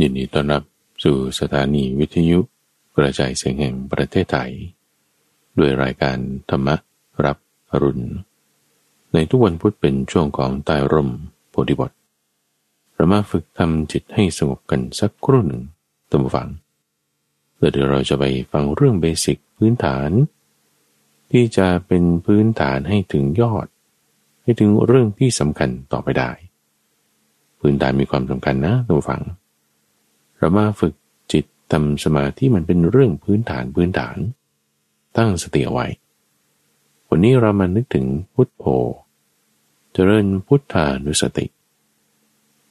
ยินดีต้อนรับสู่สถานีวิทยุกระจายเสียงแห่งประเทศไทย ด้วยรายการธรรมรับอรุณ ในทุกวันพุธเป็นช่วงของใตายร่มโพธิบทเรามาฝึกทำจิตให้สงบกันสักครู่หนึ่งตัมฟังเดี๋ยวเราจะไปฟังเรื่องเบสิกพื้นฐาน ที่จะเป็นพื้นฐานให้ถึงยอด ให้ถึงเรื่องที่สำคัญต่อไปได้ พื้นฐานมีความสำคัญนะตัมฟัง เรามาฝึกจิตทำสมาธิมันเป็นเรื่องพื้นฐานพื้นฐาน ตั้งสติเอาไว้ วันนี้เรามานึกถึงพุทโธเจริญพุทธานุสติ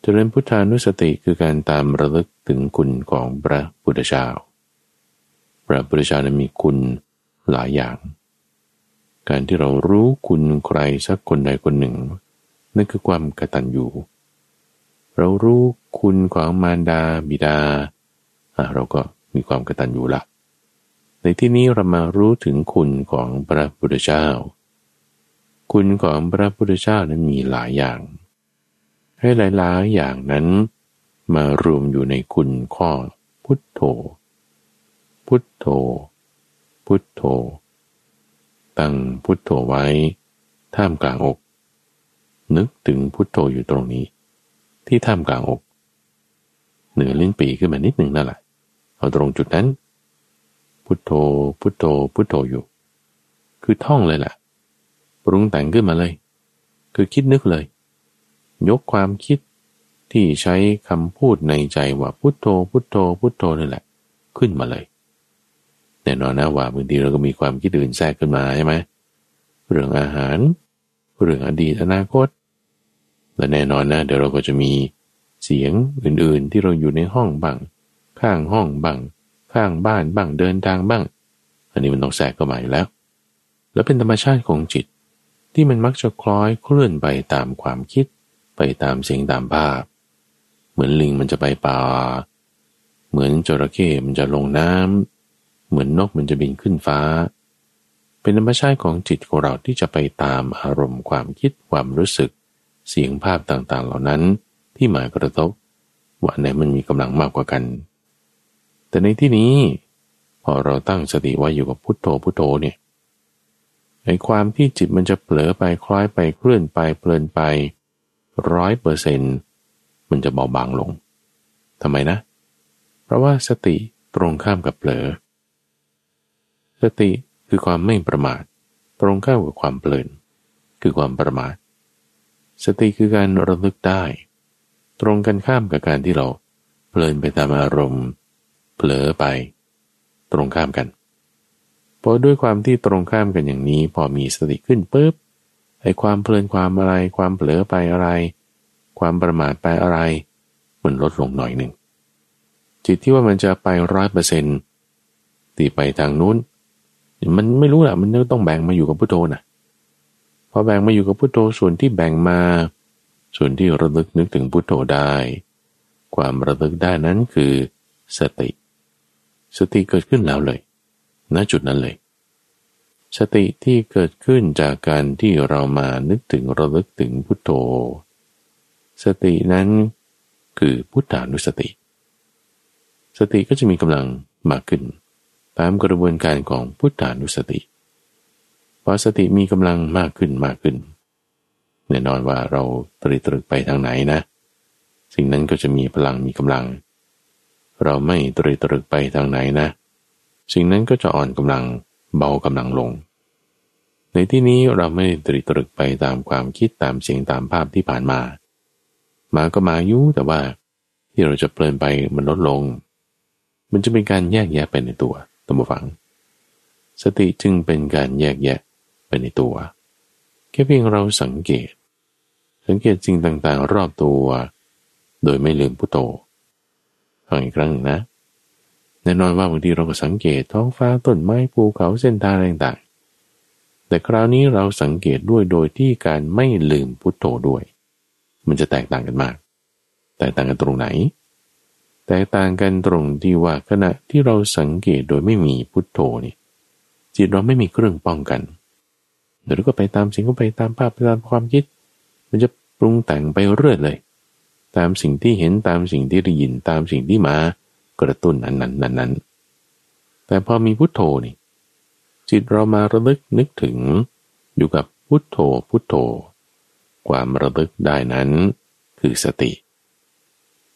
เจริญพุทธานุสติคือการตามระลึกถึงคุณของพระพุทธเจ้าพระพุทธเจ้านั้นมีคุณหลายอย่าง การที่เรารู้คุณใครสักคนใดคนหนึ่ง นั่นคือความกตัญญู เรารู้คุณของมารดาบิดา เราก็มีความกตัญญูละ ในที่นี้เรามารู้ถึงคุณของพระพุทธเจ้า คุณของพระพุทธเจ้านั้นมีหลายอย่าง ให้หลายๆอย่างนั้นมารวมอยู่ในคุณข้อพุทโธ พุทโธ พุทโธ ตั้งพุทโธไว้ ท่ามกลางอก นึกถึงพุทโธอยู่ตรงนี้ ที่ท่ามกลางอก เหนือลิ้นปีขึ้นมานิดหนึ่งนั่นแหละเอาตรงจุดนั้น พุทโธพุทโธพุทโธอยู่ คือท่องเลยแหละปรุงแต่งขึ้นมาเลย คือคิดนึกเลย ยกความคิดที่ใช้คำพูดในใจว่าพุทโธพุทโธพุทโธนี่แหละ ขึ้นมาเลยแน่นอนนะว่าบางทีเราก็มีความคิดอื่นแทรกขึ้นมาใช่ไหมเรื่องอาหาร เรื่องอดีตอนาคต และแน่นอนนะเดี๋ยวเราก็จะมีเสียงอื่นๆที่เราอยู่ในห้องบ้าง ข้างห้องบ้าง ข้างบ้านบ้างเดินทางบ้าง อันนี้มันต้องแทรกเข้ามาอยู่แล้ว แล้วเป็นธรรมชาติของจิต ที่มันมักจะคล้อยเคลื่อนไปตามความคิด ไปตามเสียงตามภาพ เหมือนลิงมันจะไปป่า เหมือนจระเข้มันจะลงน้ำเหมือนนกมันจะบินขึ้นฟ้า เป็นธรรมชาติของจิตของเราที่จะไปตามอารมณ์ความคิดความรู้สึก เสียงภาพต่างๆ เหล่านั้นที่หมายกระทบว่าไหนมันมีกำลังมากกว่ากัน แต่ในที่นี้ พอเราตั้งสติไว้อยู่กับพุทโธพุทโธเนี่ยในความที่จิตมันจะเผลอไปคล้อยไปเคลื่อนไปเพลินไปร้อยเปอร์เซนมันจะเบาบางลงทำไมนะ เพราะว่าสติตรงข้ามกับเผลอ สติคือความไม่ประมาท ตรงข้ามกับความเพลิน คือความประมาท สติคือการระลึกได้ ตรงกันข้ามกับการที่เราเพลินไปตามอารมณ์ เผลอไป ตรงข้ามกันเพราะด้วยความที่ตรงข้ามกันอย่างนี้ พอมีสติขึ้นปุ๊บไอ้ความเพลินความอะไร ความเผลอไปอะไร ความประมาทไปอะไร มันลดลงหน่อยหนึ่งจิตที่ว่ามันจะไปร้อยเปอร์เซ็นต์ตีไปทางนู้น มันไม่รู้แหละมันต้องแบ่งมาอยู่กับพุทโธนะ พอแบ่งมาอยู่กับพุทโธส่วนที่แบ่งมา ส่วนที่ระลึกนึกถึงพุทโธได้ ความระลึกได้นั้นคือ สติ สติเกิดขึ้นแล้วเลย ณจุดนั้นเลย สติที่เกิดขึ้นจากการที่เรามานึกถึงระลึกถึงพุทโธ สตินั้นคือพุทธานุสติ สติก็จะมีกำลังมากขึ้น ตามกระบวนการของพุทธานุสติ พอสติมีกำลังมากขึ้นมากขึ้น แน่นอนว่าเราตรีตรึกไปทางไหนนะ สิ่งนั้นก็จะมีพลังมีกำลัง เราไม่ตรีตรึกไปทางไหนนะ สิ่งนั้นก็จะอ่อนกำลังเบากำลังลง ในที่นี้เราไม่ตรีตรึกไปตามความคิดตามเสียงตามภาพที่ผ่านมามาก็มายุแต่ว่าที่เราจะเพลินไปมันลดลง มันจะเป็นการแยกแยะไปในตัวตัมบฟัง สติจึงเป็นการแยกแยะ ไปในตัว แค่เพียงเราสังเกต สังเกตสิ่งต่างๆ รอบตัว โดยไม่ลืมพุทโธฟังอีกครั้งหนึ่งนะ แน่นอนว่าบางทีเราก็สังเกตท้องฟ้าต้นไม้ภูเขาเส้นทางต่างๆ แต่คราวนี้เราสังเกตด้วยโดยที่การไม่ลืมพุทโธด้วย มันจะแตกต่างกันมาก แตกต่างกันตรงไหน แตกต่างกันตรงที่ว่าขณะที่เราสังเกตโดยไม่มีพุทโธนี่จิตเราไม่มีเครื่องป้องกัน เดี๋ยวก็ไปตามสิ่งก็ไปตามภาพไปตามความคิด มันจะปรุงแต่งไปเรื่อยเลย ตามสิ่งที่เห็นตามสิ่งที่ได้ยินตามสิ่งที่มากระตุ้นนั้นนั้นนั้นนั้นแต่พอมีพุทโธนี่ จิตเรามาระลึกนึกถึงอยู่กับพุทโธพุทโธ ความระลึกได้นั้นคือสติ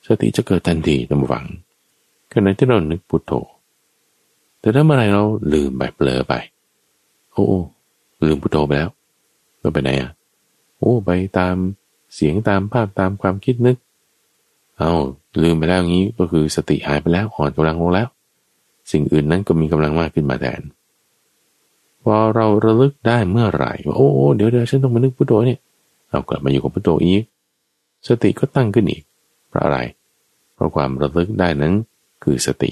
สติจะเกิดทันทีตามฝังขณะที่เรานึกพุทโธ แต่ถ้าเมื่อไรเราลืมไปเปลอไป โอ้ ลืมพุทโธไปแล้วก็ไปไหนอะโอ้ไปตามเสียงตามภาพตามความคิดนึก เอาลืมไปแล้วงี้ก็คือสติหายไปแล้วอ่อนกำลังลงแล้ว สิ่งอื่นนั้นก็มีกำลังมากขึ้นมาแทนพอเราระลึกได้เมื่อไหร่ว่าโอ้เดี๋ยวเดี๋ยวฉันต้องมานึกพุทโธเนี่ยเอากลับมาอยู่กับพุทโธอีก สติก็ตั้งขึ้นอีกเพราะอะไร เพราะความระลึกได้นั้นคือสติ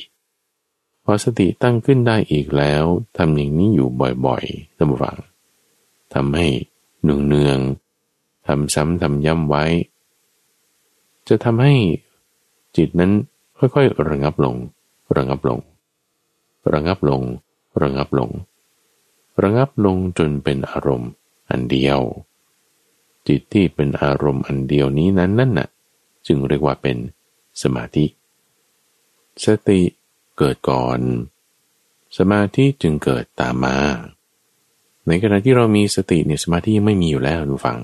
พอสติตั้งขึ้นได้อีกแล้วทำอย่างนี้อยู่บ่อยๆท่านผู้ฟัง ทำให้เนืองๆทำซ้ำทำย้ำไว้ จะทำให้จิตนั้นค่อยๆระงับลง ระงับลง ระงับลง ระงับลง ระงับลงจนเป็นอารมณ์อันเดียว จิตที่เป็นอารมณ์อันเดียวนี้นั้นนั่นน่ะ จึงเรียกว่าเป็นสมาธิ สติเกิดก่อน สมาธิจึงเกิดตามมา ในขณะที่เรามีสติเนี่ยสมาธิยังไม่มีอยู่แล้วดูฟัง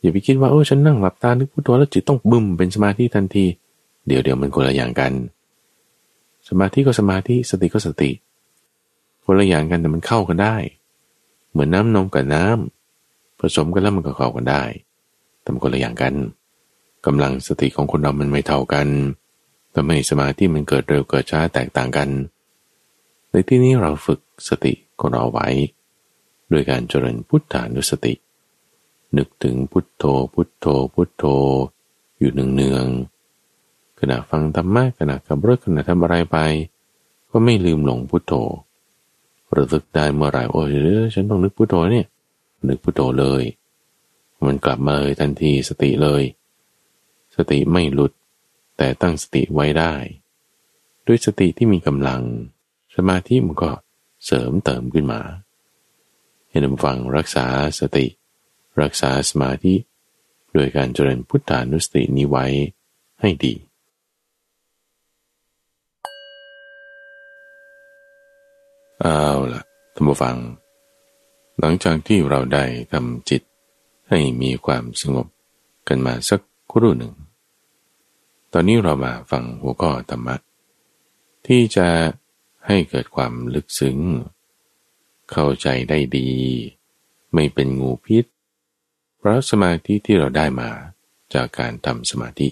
อย่าไปคิดว่าโอ้ฉันนั่งหลับตานึกพุทโธแล้วจิตต้องบึ้มเป็นสมาธิทันที เดี๋ยวเดี๋ยวมันคนละอย่างกัน สมาธิก็สมาธิสติก็สติ คนละอย่างกันแต่มันเข้ากันได้ เหมือนน้านมกับน้ำผสมกันแล้วมันก็เข้ากันได้แต่มันคนละอย่างกันกำลังสติของคนเรามันไม่เท่ากันทำให้สมาธิมันเกิดเร็วเกิดช้าแตกต่างกัน ในที่นี้เราฝึกสติของเราไว้ ด้วยการเจริญพุทธานุสติ นึกถึงพุทโธพุทโธพุทโธ อยู่เนืองๆขณะฟังธรรมะขณะขับรถขณะทำอะไรไป ก็ไม่ลืมหลงพุทโธระลึกได้เมื่อไหร่โอ้ยฉันต้องนึกพุทโธเนี่ยนึกพุทโธเลย มันกลับมาเลยทันทีสติเลย สติไม่หลุด แต่ตั้งสติไว้ได้ ด้วยสติที่มีกำลัง สมาธิมันก็เสริมเติมขึ้นมา ให้นำฟังรักษาสติ รักษาสมาธิโดยการเจริญพุทธานุสตินี้ไว้ให้ดีเอาล่ะท่านผู้ฟัง หลังจากที่เราได้ทำจิตให้มีความสงบกันมาสักครู่หนึ่ง ตอนนี้เรามาฟังหัวข้อธรรมะที่จะให้เกิดความลึกซึ้ง เข้าใจได้ดี ไม่เป็นงูพิษ เพราะสมาธิที่เราได้มาจากการทำสมาธิ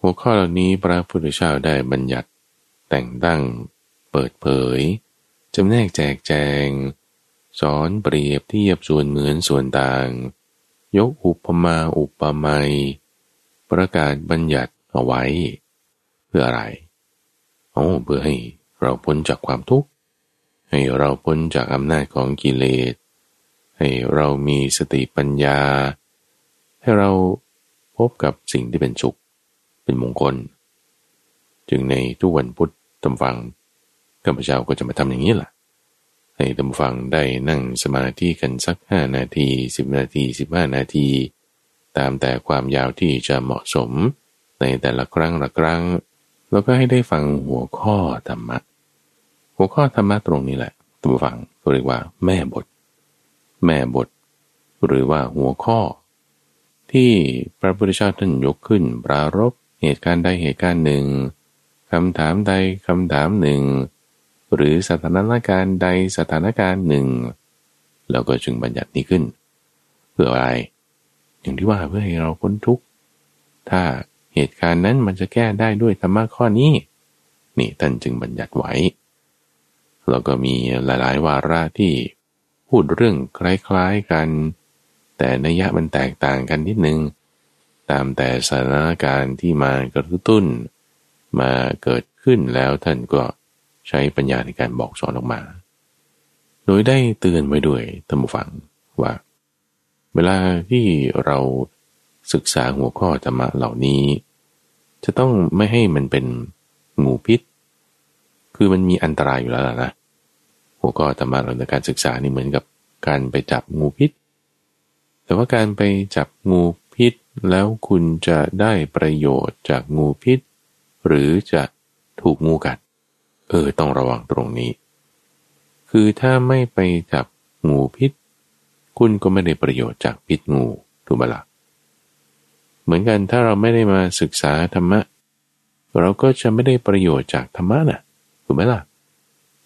หัวข้อเหล่านี้พระพุทธเจ้าได้บัญญัติ แต่งตั้ง เปิดเผยจำแนกแจกแจง สอนเปรียบเทียบส่วนเหมือนส่วนต่าง ยกอุปมาอุปไมยประกาศบัญญัติเอาไว้ เพื่ออะไร โอ้เพื่อให้เราพ้นจากความทุกข์ ให้เราพ้นจากอำนาจของกิเลส ให้เรามีสติปัญญา ให้เราพบกับสิ่งที่เป็นสุข เป็นมงคล จึงในทุกวันพุธตำฟังข้าพเจ้าก็จะมาทำอย่างนี้แหละให้ตำฟังได้นั่งสมาธิกันสักห้านาทีสิบนาทีสิบห้านาที ตามแต่ความยาวที่จะเหมาะสมในแต่ละครั้งละครั้ง แล้วก็ให้ได้ฟังหัวข้อธรรมะ หัวข้อธรรมะตรงนี้แหละตัวฟังเรียกว่าแม่บท แม่บท หรือว่าหัวข้อ ที่พระพุทธเจ้าท่านยกขึ้น ปรารบเหตุการณ์ใดเหตุการณ์หนึ่งคำถามใดคำถามหนึ่ง หรือสถานการณ์ใดสถานการณ์หนึ่งแล้วก็จึงบัญญัตินี้ขึ้น เพื่ออะไร อย่างที่ว่าเพื่อให้เราพ้นทุกข์ถ้าเหตุการณ์นั้นมันจะแก้ได้ด้วยธรรมะข้อนี้ นี่ท่านจึงบัญญัติไว้ แล้วก็มีหลาย ๆ วาระที่พูดเรื่องคล้าย ๆ กัน แต่นัยยะมันแตกต่างกันนิดนึง ตามแต่สถานการณ์ที่มากระตุ้น มาเกิดขึ้นแล้วท่านก็ใช้ปัญญาในการบอกสอนออกมา โดยได้เตือนไว้ด้วยท่านผู้ฟังว่า เวลาที่เราศึกษาหัวข้อธรรมะเหล่านี้ จะต้องไม่ให้มันเป็นงูพิษ คือมันมีอันตรายอยู่แล้วนะ หัวข้อธรรมะเราในการศึกษานี่เหมือนกับการไปจับงูพิษ แต่ว่าการไปจับงูพิษแล้วคุณจะได้ประโยชน์จากงูพิษ หรือจะถูกงูกัด เออต้องระวังตรงนี้ คือถ้าไม่ไปจับงูพิษ คุณก็ไม่ได้ประโยชน์จากพิษงูถูกไหมละ่ะเหมือนกันถ้าเราไม่ได้มาศึกษาธรรมะ เราก็จะไม่ได้ประโยชน์จากธรรมะนะ่ะถูกไหมล่ะ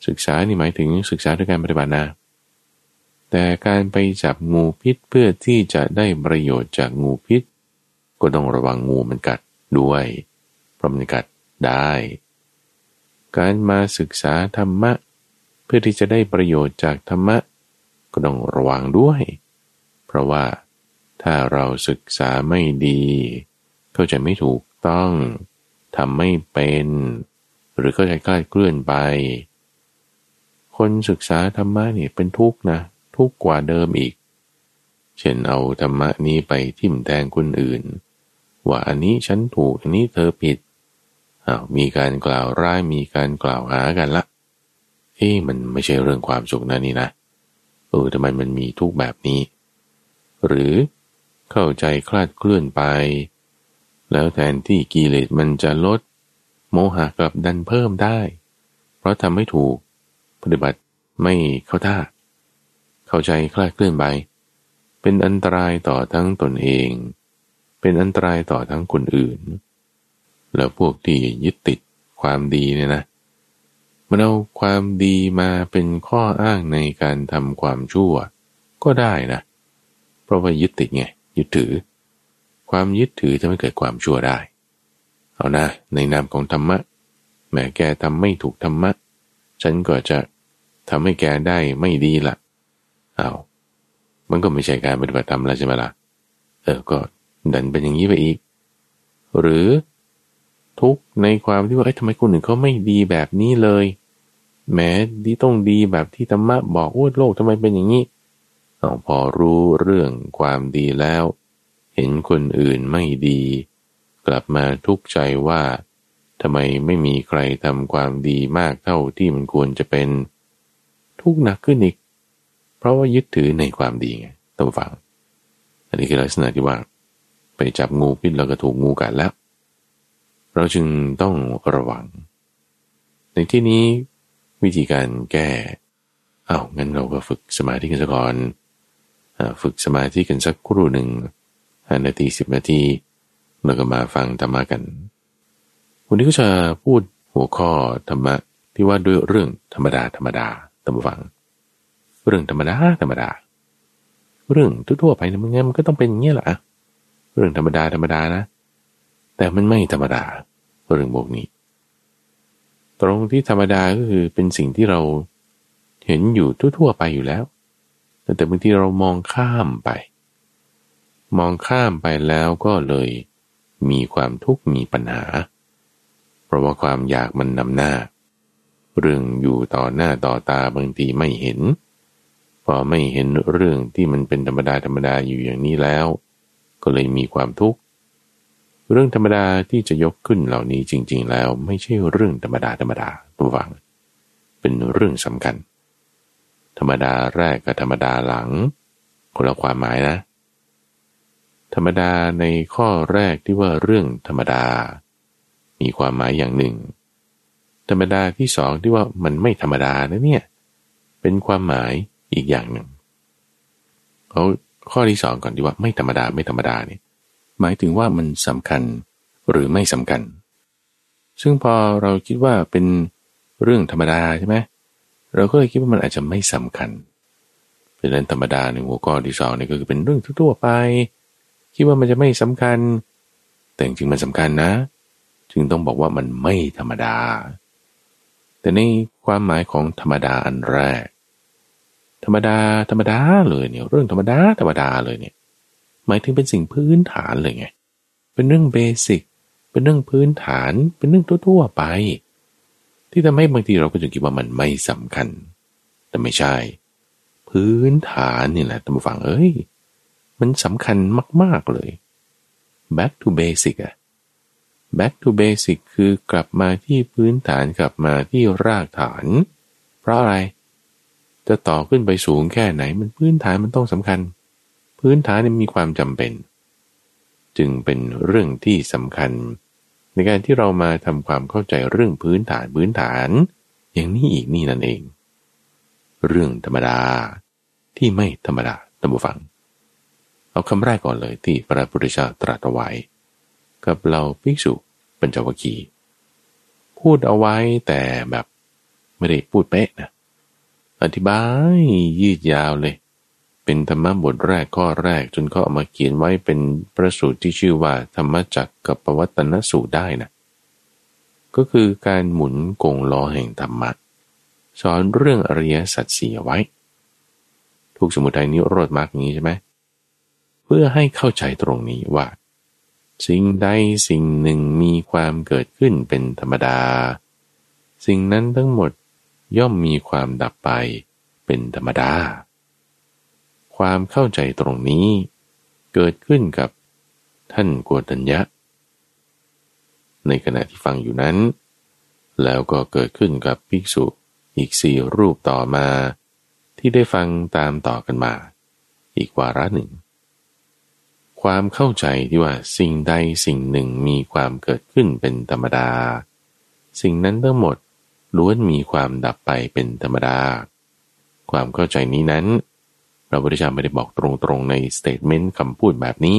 ศึกษานี่หมายถึงศึกษาด้วยการปฏิบัตินะแต่การไปจับงูพิษเพื่อที่จะได้ประโยชน์จากงูพิษ ก็ต้องระวังงูมันกัดด้วยเพราะมันกัดได้ การมาศึกษาธรรมะ เพื่อที่จะได้ประโยชน์จากธรรมะ ก็ต้องระวังด้วย เพราะว่าถ้าเราศึกษาไม่ดี เข้าใจไม่ถูกต้องทำไม่เป็น หรือเข้าใจคลาดเคลื่อนไป คนศึกษาธรรมะนี่เป็นทุกข์นะ ทุกข์กว่าเดิมอีก เช่นเอาธรรมะนี้ไปทิ่มแทงคนอื่น ว่าอันนี้ฉันถูกอันนี้เธอผิดอา้าวมีการกล่าวร้ายมีการกล่าวหากันละเอ้มันไม่ใช่เรื่องความสุขนะนี่นะเออทำไมมันมีทุกแบบนี้ หรือเข้าใจคลาดเคลื่อนไป แล้วแทนที่กิเลสมันจะลด โมหะกลับดันเพิ่มได้ เพราะทำไม่ถูก ปฏิบัติไม่เข้าท่า เข้าใจคลาดเคลื่อนไป เป็นอันตรายต่อทั้งตนเอง เป็นอันตรายต่อทั้งคนอื่น แล้วพวกที่ยึดติดความดีเนี่ยนะมันเอาความดีมาเป็นข้ออ้างในการทำความชั่ว ก็ได้นะ เพราะว่ายึดติดไงยึดถือ ความยึดถือจะไม่เกิดความชั่วได้ เอานะ ในนามของธรรมะแม้แกทำไม่ถูกธรรมะ ฉันก็จะ ทำให้แกได้ไม่ดีละ่ะเอามันก็ไม่ใช่การปฏิบัติธรรมแล้วใช่ไหมละ่ะ เออ ก็ดันเป็นอย่างนี้ไปอีก หรือทุกในความที่ว่าเอ้ยทำไมคนอื่นเขาไม่ดีแบบนี้เลย แม้ดีต้องดีแบบที่ธรรมะบอกว่าโลกทำไมเป็นอย่างนี้เอาพอรู้เรื่องความดีแล้ว เห็นคนอื่นไม่ดี กลับมาทุกข์ใจว่าทำไมไม่มีใครทำความดีมากเท่าที่มันควรจะเป็น ทุกข์หนักขึ้นอีก เพราะว่ายึดถือในความดีไงต้องฟัง อันนี้คือลักษณะที่ว่า ไปจับงูพิษแล้วก็ถูกงูกัดแล้ว เราจึงต้องระวัง ในที่นี้วิธีการแก้เอา้างั้นเราก็ฝึกสมาธิกันสักก่อนฝึกสมาธิกันสักครู่หนึ่งห้านาทีสิบนาทีแล้วก็มาฟังธรรมะกัน วันนี้ก็จะพูดหัวข้อธรรมะที่ว่าด้วยเรื่องธรรมดาธรรมดา ตามฟัง เรื่องธรรมดาธรรมดา เรื่องทั่วไปนี่ยมันไงมันก็ต้องเป็นอย่างนี้แหละเรื่องธรรมดาธรรมดานะ แต่มันไม่ธรรมดาเรื่องพวกนี้ ตรงที่ธรรมดาก็คือเป็นสิ่งที่เราเห็นอยู่ทั่วๆไปอยู่แล้ว แต่บางทีเรามองข้ามไป มองข้ามไปแล้วก็เลยมีความทุกข์มีปัญหา เพราะว่าความอยากมันนำหน้า เรื่องอยู่ต่อหน้าต่อตาบางทีไม่เห็น พอไม่เห็นเรื่องที่มันเป็นธรรมดาธรรมดาอยู่อย่างนี้แล้ว ก็เลยมีความทุกข์เรื่องธรรมดาที่จะยกขึ้นเหล่านี้จริง ๆ แล้วไม่ใช่เรื่องธรรมดาธรรมดาตัวฟัง เป็นเรื่องสำคัญ ธรรมดาแรกกับธรรมดาหลังคนละความหมายนะ ธรรมดาในข้อแรกที่ว่าเรื่องธรรมดา มีความหมายอย่างหนึ่ง ธรรมดาที่สองที่ว่ามันไม่ธรรมดานะเนี่ย เป็นความหมายอีกอย่างหนึ่งเขาข้อที่สองก่อนที่ว่าไม่ธรรมดาไม่ธรรมดาเนี่ยหมายถึงว่ามันสำคัญหรือไม่สำคัญ ซึ่งพอเราคิดว่าเป็นเรื่องธรรมดาใช่ไหมเราก็เลยคิดว่ามันอาจจะไม่สำคัญเป็นเรื่องธรรมดาในหัวข้อที่สองนี่ก็คือเป็นเรื่องทั่วไป คิดว่ามันจะไม่สำคัญ แต่จริงมันสำคัญนะ จึงต้องบอกว่ามันไม่ธรรมดา แต่ในความหมายของธรรมดาอันแรก ธรรมดาธรรมดาเลยเนี่ยเรื่องธรรมดาธรรมดาเลยเนี่ยหมายถึงเป็นสิ่งพื้นฐานเลยไงเป็นเรื่องเบสิกเป็นเรื่องพื้นฐาน เป็นเรื่องทั่วๆไป ที่ทำให้บางทีเราก็จะคิดว่ามันไม่สำคัญ แต่ไม่ใช่ พื้นฐานนี่แหละท่านผู้ฟังเอ้ยมันสำคัญมาก ๆเลย back to basic อะ back to basic คือกลับมาที่พื้นฐานกลับมาที่รากฐาน เพราะอะไร จะต่อขึ้นไปสูงแค่ไหนมันพื้นฐานมันต้องสำคัญ พื้นฐานนี่มีความจำเป็น จึงเป็นเรื่องที่สำคัญ ในการที่เรามาทำความเข้าใจเรื่องพื้นฐานพื้นฐาน อย่างนี้อีกนี่นั่นเอง เรื่องธรรมดาที่ไม่ธรรมดาตัมบูฟัง เอาคำแรกก่อนเลยที่พระพุทธเจ้าตรัสไว้ กับเราภิกษุปัญจวัคคีย์พูดเอาไว้แต่แบบไม่ได้พูดเป๊ะนะ อธิบายยืดยาวเลย เป็นธรรมบทแรกข้อแรกจนเขาเอามาเขียนไว้เป็นประสูตรที่ชื่อว่า ธรรมจักกับปวัตนสูตรได้นะ ก็คือการหมุนกงล้อแห่งธรรมะสอนเรื่องอริยสัจสี่ไว้ ทุกสมุทัยนิโรธมากนี้ใช่ไหมเพื่อให้เข้าใจตรงนี้ว่า สิ่งใดสิ่งหนึ่งมีความเกิดขึ้นเป็นธรรมดา สิ่งนั้นทั้งหมดย่อมมีความดับไปเป็นธรรมดา ความเข้าใจตรงนี้ เกิดขึ้นกับท่านโกตัญญะ ในขณะที่ฟังอยู่นั้น แล้วก็เกิดขึ้นกับภิกษุอีกสี่รูปต่อมา ที่ได้ฟังตามต่อกันมา อีกวาระหนึ่ง ความเข้าใจที่ว่าสิ่งใดสิ่งหนึ่งมีความเกิดขึ้นเป็นธรรมดา สิ่งนั้นทั้งหมดล้วนมีความดับไปเป็นธรรมดา ความเข้าใจนี้นั้นพระพุทธเจ้าไม่ได้บอกตรงๆในสเตทเมนต์คำพูดแบบนี้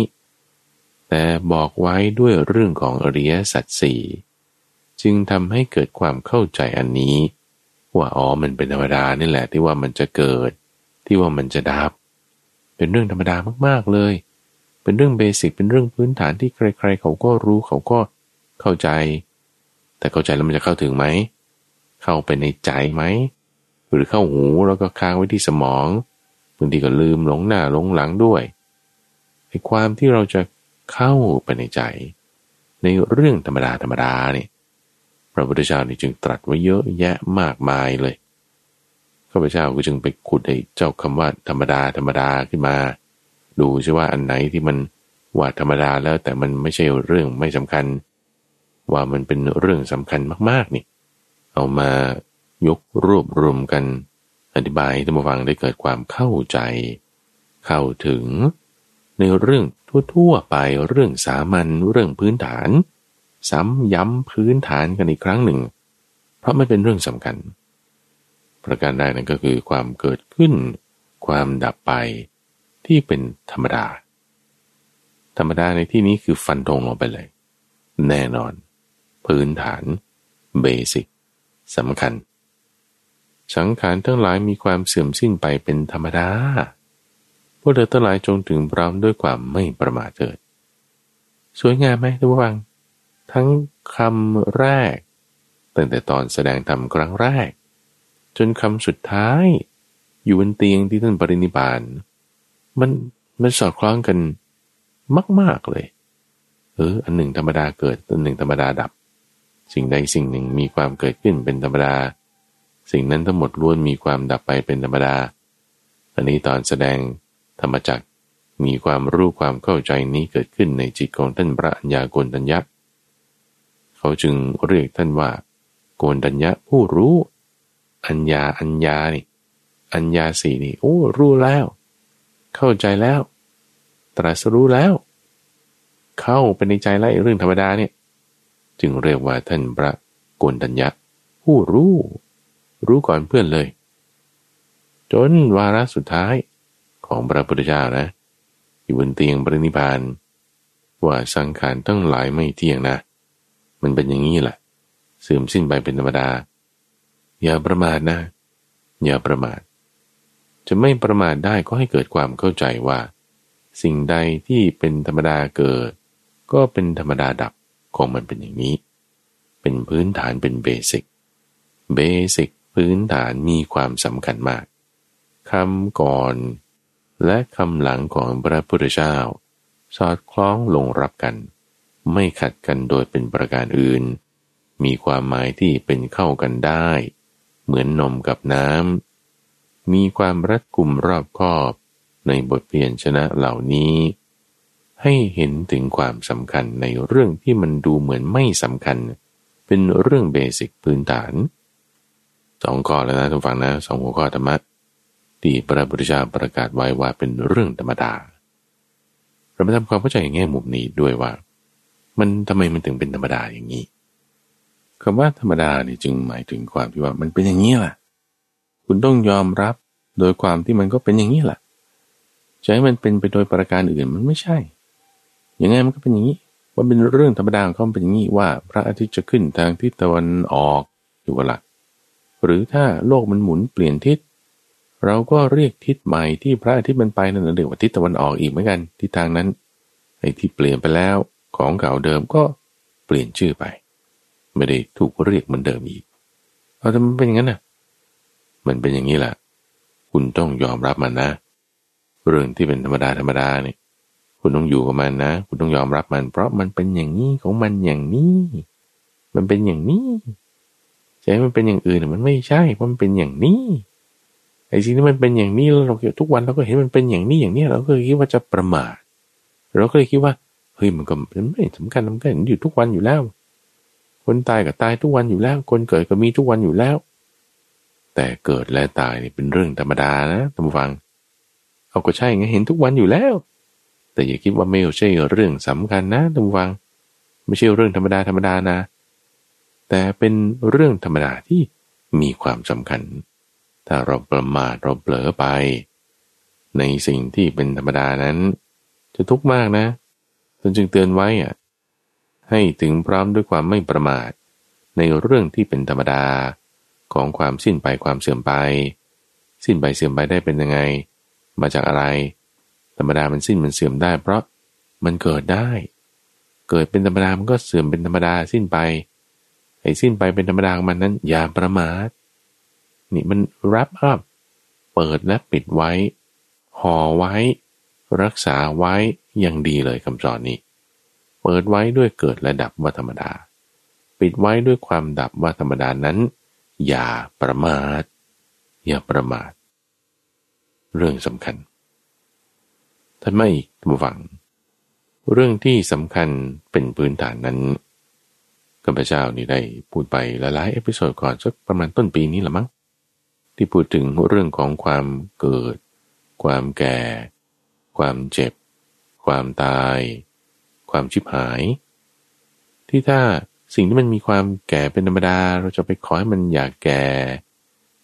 แต่บอกไว้ด้วยเรื่องของอริยสัจสี่จึงทำให้เกิดความเข้าใจอันนี้ ว่าอ๋อมันเป็นธรรมดานี่แหละที่ว่ามันจะเกิด ที่ว่ามันจะดับ เป็นเรื่องธรรมดามากๆเลย เป็นเรื่องเบสิกเป็นเรื่องพื้นฐานที่ใคร ๆ เขาก็รู้เขาก็เข้าใจ แต่เข้าใจแล้วมันจะเข้าถึงไหม เข้าไปในใจไหม หรือเข้าหูแล้วก็ค้างไว้ที่สมองบางทีก็ลืมหลงหน้าหลงหลังด้วยไอ้ความที่เราจะเข้าไปในใจ ในเรื่องธรรมดาธรรมดาเนี่ยพระพุทธเจ้านี่จึงตรัสไว้เยอะแยะมากมายเลยข้าพเจ้าก็จึงไปขุดไอ้เจ้าคำว่าธรรมดาธรรมดาขึ้นมา ดูใช่ว่าอันไหนที่มันว่าธรรมดาแล้วแต่มันไม่ใช่เรื่องไม่สำคัญ ว่ามันเป็นเรื่องสำคัญมากๆนี่ เอามายกรวบรวมกันอธิบายให้ท่านผู้ฟังได้เกิดความเข้าใจ เข้าถึง ในเรื่องทั่วๆไปเรื่องสามัญเรื่องพื้นฐาน ซ้ำย้ำพื้นฐานกันอีกครั้งหนึ่ง เพราะไม่เป็นเรื่องสำคัญ ประการใดนั้นก็คือความเกิดขึ้น ความดับไป ที่เป็นธรรมดา ธรรมดาในที่นี้คือฟันธงลงไปเลย แน่นอน พื้นฐาน เบสิกสำคัญ สังขารทั้งหลายมีความเสื่อมสิ้นไปเป็นธรรมดาพวกเธอทั้งหลายจงถึงพร้อมด้วยความไม่ประมาทเถิด สวยงามไหมทุกฟัง ทั้งคำแรกตั้งแต่ตอนแสดงธรรมครั้งแรก จนคำสุดท้าย อยู่บนเตียงที่ท่านปรินิพาน มันมันสอดคล้องกันมาก ๆ เลย เออ อันหนึ่งธรรมดาเกิด อันหนึ่งธรรมดาดับ สิ่งใดสิ่งหนึ่งมีความเกิดขึ้นเป็นธรรมดา สิ่งนั้นทั้งหมดล้วนมีความดับไปเป็นธรรมดา อันนี้ตอนแสดงธรรมจักมีความรู้ความเข้าใจนี้เกิดขึ้นในจิตของท่านพระัญญาโกณทัญญะเขาจึงเรียกท่านว่า โกนดัญญะผู้รู้ อัญญาอัญญานี่ อัญญาสีนี่ โอ้ รู้แล้ว เข้าใจแล้ว ตรัสรู้แล้ว เข้าไปในใจแล้วเรื่องธรรมดาเนี่ย จึงเรียกว่าท่านพระโกนดัญญะ ผู้รู้ รู้ก่อนเพื่อนเลย จนวาระสุดท้ายของพระพุทธเจ้านะ อยู่บนเตียงปรินิพาน ว่าสังขารทั้งหลายไม่เที่ยงนะ มันเป็นอย่างนี้แหละเสื่อมสิ้นไปเป็นธรรมดา อย่าประมาทนะ อย่าประมาท จะไม่ประมาทได้ก็ให้เกิดความเข้าใจว่า สิ่งใดที่เป็นธรรมดาเกิด ก็เป็นธรรมดาดับของมันเป็นอย่างนี้ เป็นพื้นฐานเป็นเบสิกเบสิกพื้นฐานมีความสำคัญมากคำก่อนและคำหลังของพระพุทธเจ้า สอดคล้องลงรับกัน ไม่ขัดกันโดยเป็นประการอื่น มีความหมายที่เป็นเข้ากันได้ เหมือนนมกับน้ำ มีความรัดกุมรอบคอบในบทเปลี่ยนชนะเหล่านี้ ให้เห็นถึงความสำคัญในเรื่องที่มันดูเหมือนไม่สำคัญ เป็นเรื่องเบสิกพื้นฐานสองข้อแล้วนะทุกฝังนะสองหัวข้อธรรมะที่พระพุทธเจ้าประกาศไว้ว่าเป็นเรื่องธรรมดาเราไปทำความเข้าใจแง่มุมนี้ด้วยว่า มันทำไมมันถึงเป็นธรรมดาอย่างนี้คำว่าธรรมดาเนี่ยจึงหมายถึงความที่ว่ามันเป็นอย่างนี้แหละ คุณต้องยอมรับโดยความที่มันก็เป็นอย่างนี้แหละจะให้มันเป็นไปโดยประการอื่นมันไม่ใช่ ยังไงมันก็เป็นอย่างนี้มันเป็นเรื่องธรรมดาของเขาเป็นอย่างนี้ว่า พระอาทิตย์จะขึ้นทางทิศตะวันออกอยู่ละหรือถ้าโลกมันหมุนเปลี่ยนทิศ เราก็เรียกทิศใหม่ที่พระอาทิตย์มันไปนั่นเรียกว่าทิศตะวันออกอีกเหมือนกันทิศทางนั้นไอ้ที่เปลี่ยนไปแล้วของเก่าเดิมก็เปลี่ยนชื่อไป ไม่ได้ถูกเรียกเหมือนเดิมอีกเอาทำไมเป็นอย่างนั้นน่ะ มันเป็นอย่างนี้แหละ คุณต้องยอมรับมันนะ เรื่องที่เป็นธรรมดาธรรมดาเนี่ยคุณต้องอยู่กับมันนะ คุณต้องยอมรับมัน เพราะมันเป็นอย่างนี้ของมันอย่างนี้ มันเป็นอย่างนี้จะให้มันเป็นอย่างอื่นมันไม่ใช่เพราะมันเป็นอย่างนี้ไอ้สิ่งที่มันเป็นอย่างนี้เราทุกวันเราก็เห็นมันเป็นอย่างนี้อย่างนี้เราก็คิดว่าจะประมาทเราก็เลยคิดว่าเฮ้ยมันก็ไม่สำคัญมันก็เห็นอยู่ทุกวันอยู่แล้ว คนตายก็ตายทุกวันอยู่แล้ว คนเกิดก็มีทุกวันอยู่แล้ว แต่เกิดและตายนี่เป็นเรื่องธรรมดานะท่านฟัง เอาก็ใช่ไงเห็นทุกวันอยู่แล้ว แต่อย่าคิดว่าไม่ใช่เรื่องสำคัญนะท่านฟัง ไม่ใช่เรื่องธรรมดาธรรมดานะ แต่เป็นเรื่องธรรมดาที่มีความสำคัญ ถ้าเราประมาทเราเผลอไป ในสิ่งที่เป็นธรรมดานั้น จะทุกข์มากนะตนจึงเตือนไว้อะให้ถึงพร้อมด้วยความไม่ประมาท ในเรื่องที่เป็นธรรมดา ของความสิ้นไปความเสื่อมไป สิ้นไปเสื่อมไปได้เป็นยังไง มาจากอะไร ธรรมดามันสิ้นมันเสื่อมได้ เพราะมันเกิดได้ เกิดเป็นธรรมดามันก็เสื่อมเป็นธรรมดาสิ้นไปไอ้สิ้นไปเป็นธรรมดาของมันนั้น อย่าประมาทนี่มันรับอัพเปิดและปิดไว้ห่อไว้ รักษาไว้อย่างดีเลยคำสอนนี้ เปิดไว้ด้วยเกิดและดับว่าธรรมดา ปิดไว้ด้วยความดับว่าธรรมดานั้น อย่าประมาท อย่าประมาท เรื่องสำคัญท่านไม่ผู้ฟัง เรื่องที่สำคัญเป็นพื้นฐานนั้นข้าพเจ้านี่ได้พูดไปหลายๆเอพิโซดก่อนสักประมาณต้นปีนี้ละมั้งที่พูดถึงเรื่องของความเกิด ความแก่ ความเจ็บ ความตาย ความชิบหาย ที่ถ้า สิ่งที่มันมีความแก่เป็นธรรมดา เราจะไปขอให้มันอย่าแก่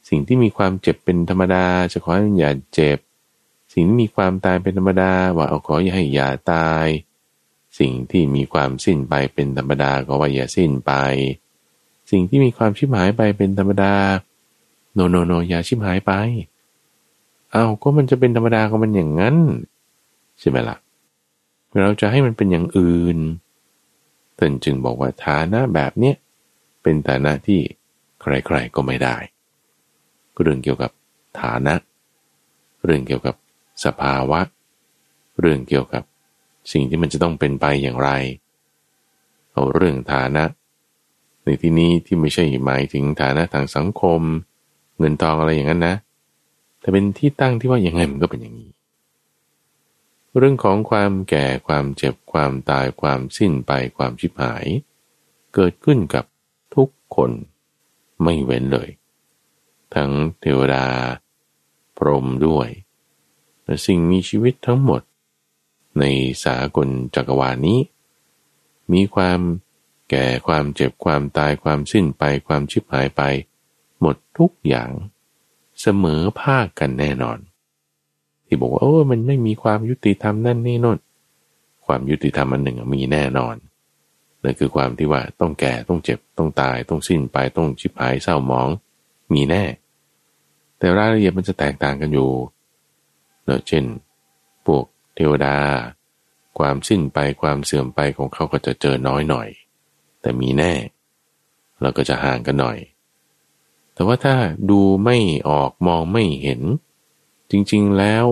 สิ่งที่มีความเจ็บเป็นธรรมดา จะขอให้มันอย่าเจ็บ สิ่งที่มีความตายเป็นธรรมดา ว่าเอาขออย่าให้อย่าตาย สิ่งที่มีความสิ้นไปเป็นธรรมดาก็ว่าอย่าสิ้นไป สิ่งที่มีความชิบหายไปเป็นธรรมดา โนโนโนอย่าชิบหายไป เอาก็มันจะเป็นธรรมดาของมันอย่างนั้น ใช่ไหมละ่ะ เราจะให้มันเป็นอย่างอื่น ท่านจึงบอกว่าฐานะแบบเนี้ยเป็นฐานะที่ใครๆก็ไม่ได้ เรื่องเกี่ยวกับฐานะ เรื่องเกี่ยวกับสภาวะ เรื่องเกี่ยวกับสิ่งที่มันจะต้องเป็นไปอย่างไร เอาเรื่องฐานะ ในที่นี้ที่ไม่ใช่หมายถึงฐานะทางสังคม เงินทองอะไรอย่างนั้นนะ แต่เป็นที่ตั้งที่ว่ายังไงมันก็เป็นอย่างนี้ เรื่องของความแก่ความเจ็บความตายความสิ้นไปความชิบหาย เกิดขึ้นกับทุกคนไม่เว้นเลย ทั้งเทวดา พรหมด้วยและสิ่งมีชีวิตทั้งหมด ในสากลจักรวาลนี้ มีความแก่ความเจ็บความตายความสิ้นไปความชิบหายไป หมดทุกอย่าง เสมอภาคกันแน่นอน ที่บอกว่าโอ้มันไม่มีความยุติธรรมนั่นนี่นนความยุติธรรมอันหนึ่งมีแน่นอนนั่นคือความที่ว่าต้องแก่ต้องเจ็บต้องตายต้องสิ้นไปต้องชิบหายเศร้าหมอง มีแน่ แต่รายละเอียดมันจะแตกต่างกันอยู่เนอะเช่นพวกเทวดา ความสิ้นไปความเสื่อมไปของเขาก็จะเจอน้อยหน่อย แต่มีแน่เราก็จะห่างกันหน่อย แต่ว่าถ้าดูไม่ออกมองไม่เห็น จริง ๆแล้ว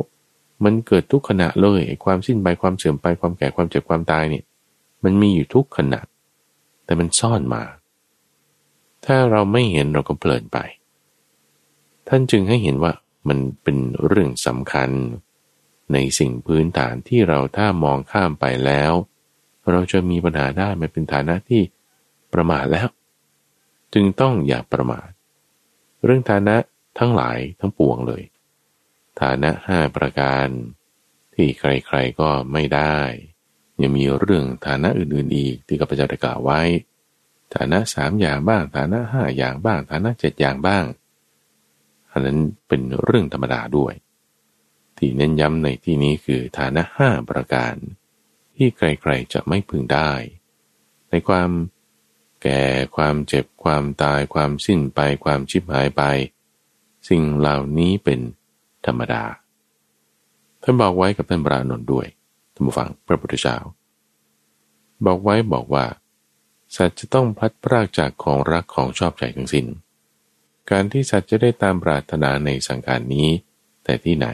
มันเกิดทุกขณะเลยความสิ้นไปความเสื่อมไปความแก่ความเจ็บความตายเนี่ย มันมีอยู่ทุกขณะ แต่มันซ่อนมา ถ้าเราไม่เห็นเราก็เพลินไป ท่านจึงให้เห็นว่ามันเป็นเรื่องสำคัญ ในสิ่งพื้นฐานที่เราถ้ามองข้ามไปแล้ว เราจะมีปัญหาได้มันเป็นฐานะที่ประมาทแล้ว จึงต้องอย่าประมาท เรื่องฐานะทั้งหลายทั้งปวงเลย ฐานะห้าประการ ที่ใครๆก็ไม่ได้ ยังมีเรื่องฐานะอื่นๆอีกที่ข้าพเจ้าได้กล่าวไว้ ฐานะสามอย่างบ้าง ฐานะห้าอย่างบ้าง ฐานะเจ็ดอย่างบ้าง อันนั้นเป็นเรื่องธรรมดาด้วย ที่เน้นย้ำในที่นี้คือฐานะห้าประการ ที่ใครๆจะไม่พึงได้ ในความแก่ความเจ็บความตายความสิ้นไปความชิบหายไป สิ่งเหล่านี้เป็น ธรรมดา ท่านบอกไว้กับท่านพระนนท์ด้วยท่านผู้ฟังพระพุทธเจ้าบอกไว้บอกว่า สัตว์จะต้องพลัดพรากจากของรักของชอบใจทั้งสิน้น การที่สัตว์จะได้ตามปรารถนาในสังการนี้ แต่ที่ไหน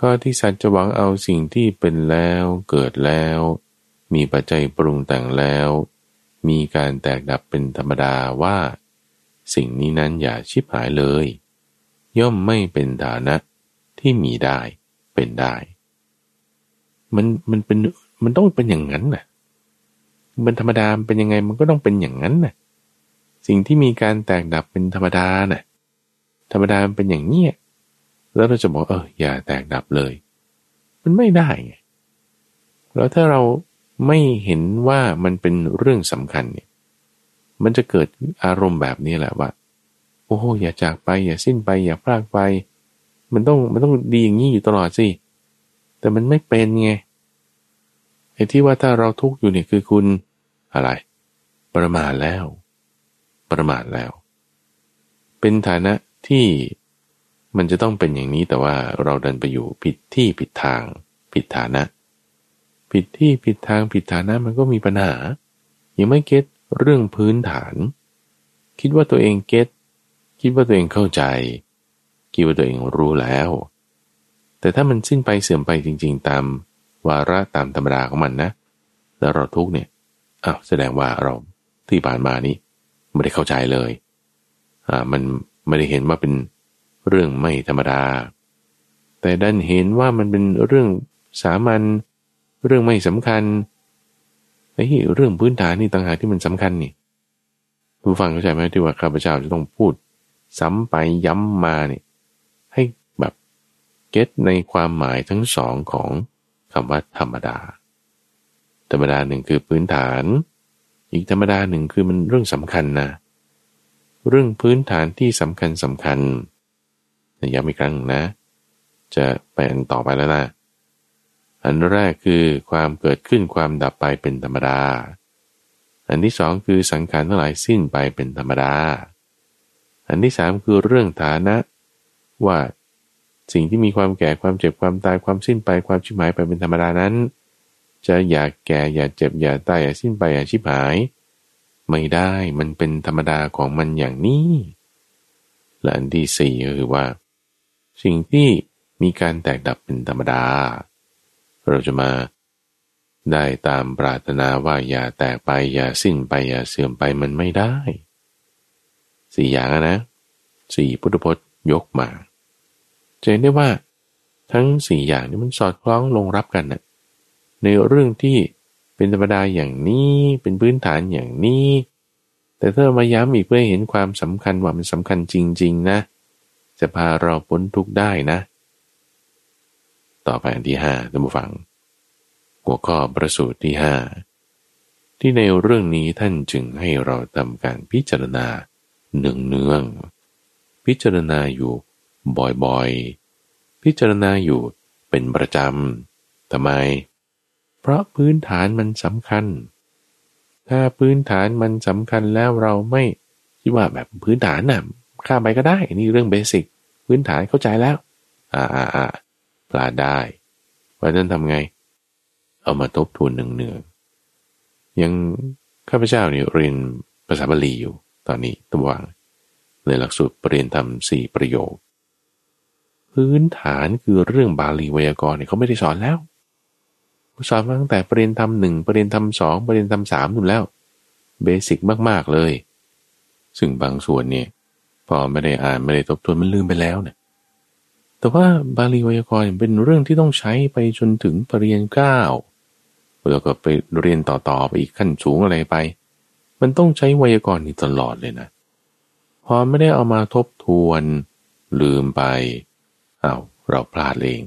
ก็ที่สัตว์จะหวังเอาสิ่งที่เป็นแล้วเกิดแล้ว มีปัจจัยปรุงแต่งแล้ว มีการแตกดับเป็นธรรมดาว่า สิ่งนี้นั้นอย่าชิบหายเลย ย่อมไม่เป็นฐานะที่มีได้เป็นได้ มันมันเป็นมันต้องเป็นอย่างนั้นน่ะมันธรรมดาเป็นยังไงมันก็ต้องเป็นอย่างนั้นน่ะสิ่งที่มีการแตกดับเป็นธรรมดาน่ะธรรมดาเป็นอย่างเนี้ยแล้วเราจะบอกเอออย่าแตกดับเลย มันไม่ได้ไงแล้วถ้าเราไม่เห็นว่ามันเป็นเรื่องสำคัญเนี่ย มันจะเกิดอารมณ์แบบนี้แหละว่า อ้โหอย่าจากไป อย่าสิ้นไป อย่าพลากไป มันต้องมันต้องดีอย่างนี้อยู่ตลอดสิ แต่มันไม่เป็นไงไอ้ที่ว่าถ้าเราทุกข์อยู่เนี่ยคือคุณอะไร ประมาทแล้ว ประมาทแล้ว เป็นฐานะที่มันจะต้องเป็นอย่างนี้แต่ว่าเราเดินไปอยู่ผิดที่ผิดทาง ผิดฐานะ ผิดที่ผิดทางผิดฐานะมันก็มีปัญหา ยังไม่เก็ตเรื่องพื้นฐาน คิดว่าตัวเองเก็ต คิดว่าตัวเองเข้าใจ คิดว่าตัวเองรู้แล้ว แต่ถ้ามันสิ้นไปเสื่อมไปจริง ๆ ตามวาระตามธรรมดาของมันนะ แล้วเราทุกเนี่ยอ้าวแสดงว่าเราที่ผ่านมานี้ไม่ได้เข้าใจเลย อ่ามันไม่ได้เห็นว่าเป็นเรื่องไม่ธรรมดา แต่ดันเห็นว่ามันเป็นเรื่องสามัญเรื่องไม่สำคัญไอ้เรื่องพื้นฐานนี่ต่างหากที่มันสำคัญนี่ผู้ฟังเข้าใจไหมที่ว่าข้าพเจ้าจะต้องพูด ซ้ำไปย้ำมาเนี่ยให้แบบเก็ตในความหมายทั้งสองของคำว่าธรรมดา ธรรมดาหนึ่งคือพื้นฐาน อีกธรรมดาหนึ่งคือมันเรื่องสำคัญนะ เรื่องพื้นฐานที่สำคัญสำคัญย้ำอีกครั้งนะ จะไปอันต่อไปแล้วนะอันแรกคือความเกิดขึ้นความดับไปเป็นธรรมดา อันที่สองคือสังขารทั้งหลายสิ้นไปเป็นธรรมดา อันที่สามคือเรื่องฐานะ ว่าสิ่งที่มีความแก่ความเจ็บความตายความสิ้นไปความชิบหายไปเป็นธรรมดานั้น จะอย่าแก่อย่าเจ็บอย่าตายอย่าสิ้นไปอย่าชิบหาย ไม่ได้มันเป็นธรรมดาของมันอย่างนี้และอันที่สี่ก็คือว่า สิ่งที่มีการแตกดับเป็นธรรมดา เราจะมาได้ตามปรารถนาว่าอย่าแตกไปอย่าสิ้นไปอย่าเสื่อมไปมันไม่ได้ สี่อย่างนะสี่พุทธพจน์ยกมาจะเห็นได้ว่าทั้งสี่อย่างนี้มันสอดคล้องลงรับกันนะในเรื่องที่เป็นธรรมดาอย่างนี้เป็นพื้นฐานอย่างนี้ แต่ถ้ามาย้ำอีกเพื่อเห็นความสำคัญว่ามันสำคัญจริง ๆ นะ จะพาเราพ้นทุกข์ได้นะ ต่อไปอันที่ห้าท่านผู้ฟัง หัวข้อประสูตรที่ห้าที่ในเรื่องนี้ท่านจึงให้เราทำการพิจารณา เนืองๆพิจารณาอยู่บ่อยๆ พิจารณาอยู่เป็นประจำทำไม เพราะพื้นฐานมันสำคัญ ถ้าพื้นฐานมันสำคัญแล้วเราไม่คิดว่าแบบพื้นฐานน่ะข้ามไปก็ได้ นี่เรื่องเบสิกพื้นฐานเข้าใจแล้ว อ่าอ่าอ่าปลาได้ เพราะนั้นทำไง เอามาทบทวนหนึ่งเนืองยังข้าพเจ้าเนี่ยเรียนภาษาบาลีอยู่ ตอนนี้ตัววางในหลักสูตรปรริญญาธรรมสี่ประโยค พื้นฐานคือเรื่องบาลีไวยากรณ์เนี่ยเขาไม่ได้สอนแล้วสอนมาตั้งแต่ประเด็นทำหนึ่งประเด็นทำสองประเด็นทำสามนู่นแล้ว เบสิกมากๆเลย ซึ่งบางส่วนเนี่ยพอไม่ได้อ่านไม่ได้ทบทวนมันลืมไปแล้วเนี่ยแต่ว่าบาลีไวยากรณ์เป็นเรื่องที่ต้องใช้ไปจนถึงปรริญญาเก้าแล้วก็ไปเรียนต่อๆไปอีกขั้นสูงอะไรไป มันต้องใช้ไวยากรณ์นี่ตลอดเลยนะ พอไม่ได้เอามาทบทวนลืมไปอา้าวเราพลาดเอง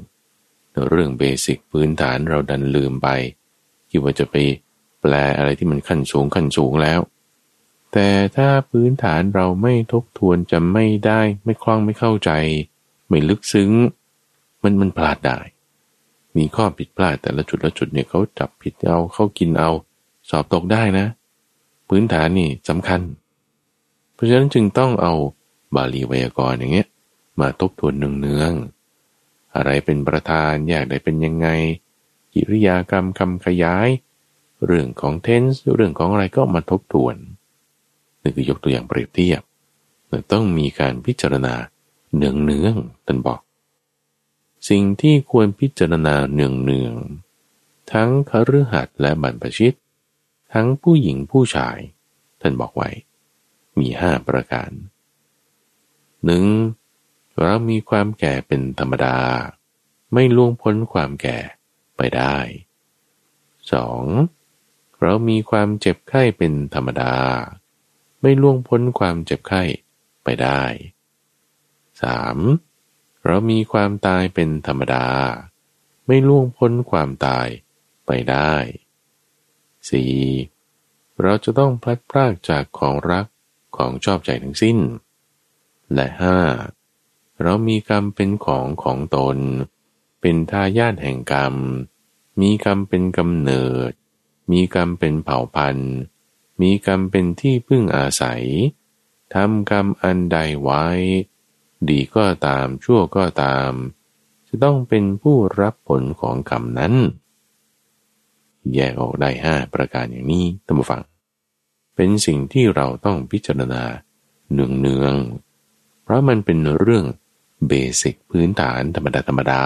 เรื่องเบสิกพื้นฐานเราดันลืมไปคิดว่าจะไปแปลอะไรที่มันขั้นสูงขั้นสูงแล้ว แต่ถ้าพื้นฐานเราไม่ทบทวนจะไม่ได้ไม่คล่องไม่เข้าใจ ไม่ลึกซึ้ง มันมันพลาดได้ มีข้อผิดพลาดแต่ละจุดละจุดเนี่ยเขาจับผิดเอาเขากินเอา สอบตกได้นะ พื้นฐานนี่สำคัญ เพราะฉะนั้นจึงต้องเอาบาลีไวยากรณ์อย่างเงี้ยมาทบทวนเนืองๆอะไรเป็นประธานแยากได้เป็นยังไง กิริยากรรมคำขยาย เรื่องของเทนส์เรื่องของอะไรก็มาทบทวนนี่คือยกตัวอย่างเปรียบเทียบต้องมีการพิจารณาเนืองเนืองท่านบอก สิ่งที่ควรพิจารณาเนืองเนืองทั้งคฤหัสถ์และบรรพชิต ทั้งผู้หญิงผู้ชาย ท่านบอกไว้ มีห้าประการหนึ่งเรามีความแก่เป็นธรรมดา ไม่ล่วงพ้นความแก่ไปได้ 2. เรามีความเจ็บไข้เป็นธรรมดา ไม่ล่วงพ้นความเจ็บไข้ไปได้ 3. เรามีความตายเป็นธรรมดา ไม่ล่วงพ้นความตายไปได้ 4. เราจะต้องพลัดพรากจากของรักของชอบใจทั้งสิ้น และห้าเรามีกรรมเป็นของของตน เป็นทายาทแห่งกรรม มีกรรมเป็นกำเนิด มีกรรมเป็นเผ่าพันธุ์ มีกรรมเป็นที่พึ่งอาศัยทำกรรมอันใดไว้ ดีก็ตามชั่วก็ตาม จะต้องเป็นผู้รับผลของกรรมนั้น แยกออกได้ห้าประการอย่างนี้ท่านผู้ฟัง เป็นสิ่งที่เราต้องพิจารณาเนืองๆเพราะมันเป็นเรื่องเบสิกพื้นฐานธรรมดาธรรมดา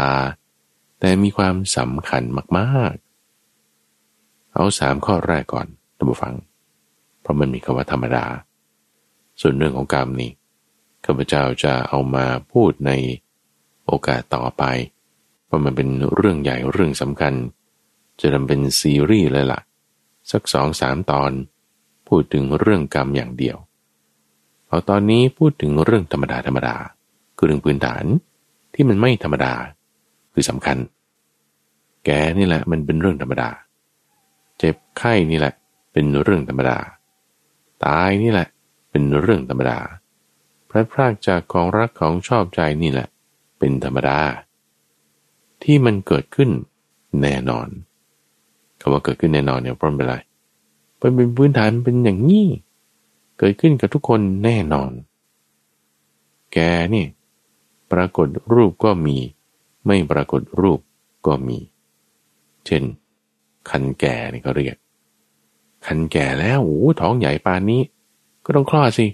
แต่มีความสำคัญมากๆ เอาสามข้อแรกก่อนท่านผู้ฟัง เพราะมันมีคำว่าธรรมดา ส่วนเรื่องของกรรมนี่ข้าพเจ้าจะเอามาพูดในโอกาสต่อไป เพราะมันเป็นเรื่องใหญ่เรื่องสำคัญ จะทำเป็นซีรีส์เลยละ่ะ สักสองสามตอน พูดถึงเรื่องกรรมอย่างเดียวเอาตอนนี้พูดถึงเรื่องธรรมดาธรรมดาคือเรื่องพื้นฐานที่มันไม่ธรรมดา คือสำคัญ แกนี่แหละมันเป็นเรื่องธรรมดา เจ็บไข้นี่แหละ เป็นเรื่องธรรมดา ตายนี่แหละ เป็นเรื่องธรรมดาพระพรากจากของรักของชอบใจนี่แหละ เป็นธรรมดา ที่มันเกิดขึ้นแน่นอน คำว่าเกิดขึ้นแน่นอนเนี่ยเพราะเป็นไรเป็นพื้นฐานเป็นอย่างนี้ เกิดขึ้นกับทุกคนแน่นอน แกนี่ ปรากฏรูปก็มี ไม่ปรากฏรูปก็มี เช่น คันแก่นี่ก็เรียก คันแก่แล้วโอ้ท้องใหญ่ปานนี้ ก็ต้องคลอดสิ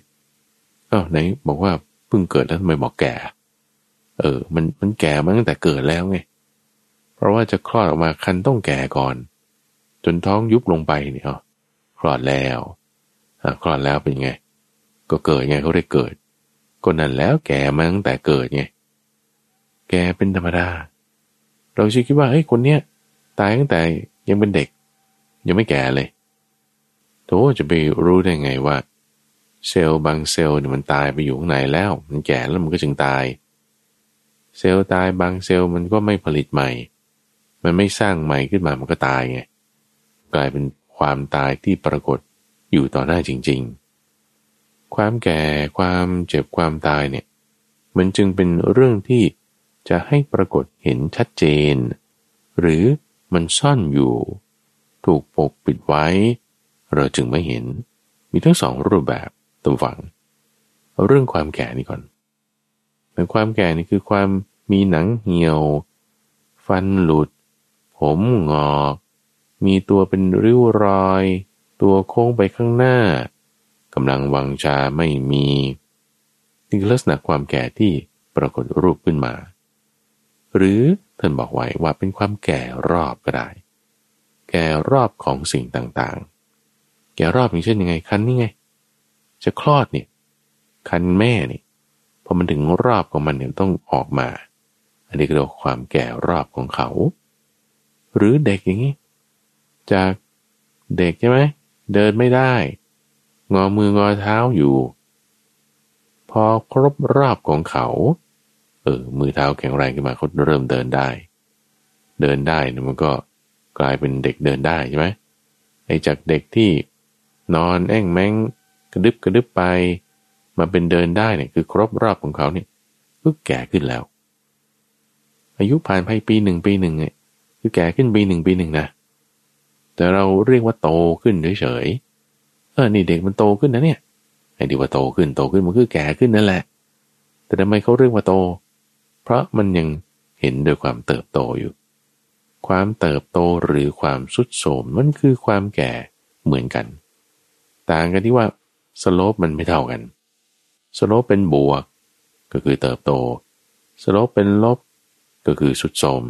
เอ้าไหนบอกว่าเพิ่งเกิดแล้วทำไมบอกแก่ เออ มันมันแก่มาตั้งแต่เกิดแล้วไง เพราะว่าจะคลอดออกมาคันต้องแก่ก่อน จนท้องยุบลงไปเนี่ยคลอดแล้วคลอดแล้วเป็นไง ก็เกิดไงเขาได้เกิด ก็นั่นแล้วแก่มาตั้งแต่เกิดไง แกเป็นธรรมดา เราชคิดว่าเฮ้ยคนเนี้ยตายตั้งแต่ยังเป็นเด็ก ยังไม่แก่เลยโถจะไปรู้ได้ไงว่า เซลล์บางเซลล์เนี่ยมันตายไปอยู่ข้างในแล้ว มันแก่แล้วมันก็จึงตาย เซลล์ตายบางเซลล์มันก็ไม่ผลิตใหม่ มันไม่สร้างใหม่ขึ้นมามันก็ตายไง กลายเป็นความตายที่ปรากฏอยู่ต่อหน้าจริง ๆ ความแก่ความเจ็บความตายเนี่ยมันจึงเป็นเรื่องที่จะให้ปรากฏเห็นชัดเจน หรือมันซ่อนอยู่ ถูกปกปิดไว้ เราจึงไม่เห็น มีทั้งสองรูปแบบตำฝังเอาเรื่องความแก่นี่ก่อนแต่ความแก่นี่คือความมีหนังเหี่ยว ฟันหลุด ผมงอก มีตัวเป็นริ้วรอย ตัวโค้งไปข้างหน้ากำลังวังชาไม่มีนี่คือลักษณะความแก่ที่ปรากฏรูปขึ้นมา หรือท่านบอกไว้ว่าเป็นความแก่รอบก็ได้ แก่รอบของสิ่งต่างๆ แก่รอบอย่างเช่นยังไงคันนี่ไง จะคลอดเนี่ยคันแม่นี่พอมันถึงรอบของมันเนี่ยต้องออกมา อันนี้ก็เรียกความแก่รอบของเขา หรือเด็กอย่างนี้ จากเด็กใช่ไหมเดินไม่ได้ งอมืองอเท้าอยู่ พอครบรอบของเขา เออ มือเท้าแข็งแรงขึ้นมาเขาเริ่มเดินได้ เดินได้มันก็กลายเป็นเด็กเดินได้ใช่ไหมไอ้จากเด็กที่นอนแอ่งแมงกระดึบกระดึบไป มาเป็นเดินได้เนี่ยคือครบรอบของเขาเนี่ยก็แก่ขึ้นแล้ว อายุผ่านไปปีหนึ่งปีหนึ่งเนี่ยคือแก่ขึ้นปีหนึ่งปีหนึ่งนะ แต่เราเรียกว่าโตขึ้นเฉยๆเออนี่เด็กมันโตขึ้นนะเนี่ยไอ้ดีว่าโตขึ้นโตขึ้นมันคือแก่ขึ้นนั่นแหละ แต่ทำไมเขาเรียกว่าโต เพราะมันยังเห็นโดยความเติบโตอยู่ ความเติบโตหรือความทรุดโทรมมันคือความแก่เหมือนกัน ต่างกันที่ว่า slope มันไม่เท่ากัน slope เป็นบวก ก็คือเติบโต slope เป็นลบ ก็คือทรุดโทรม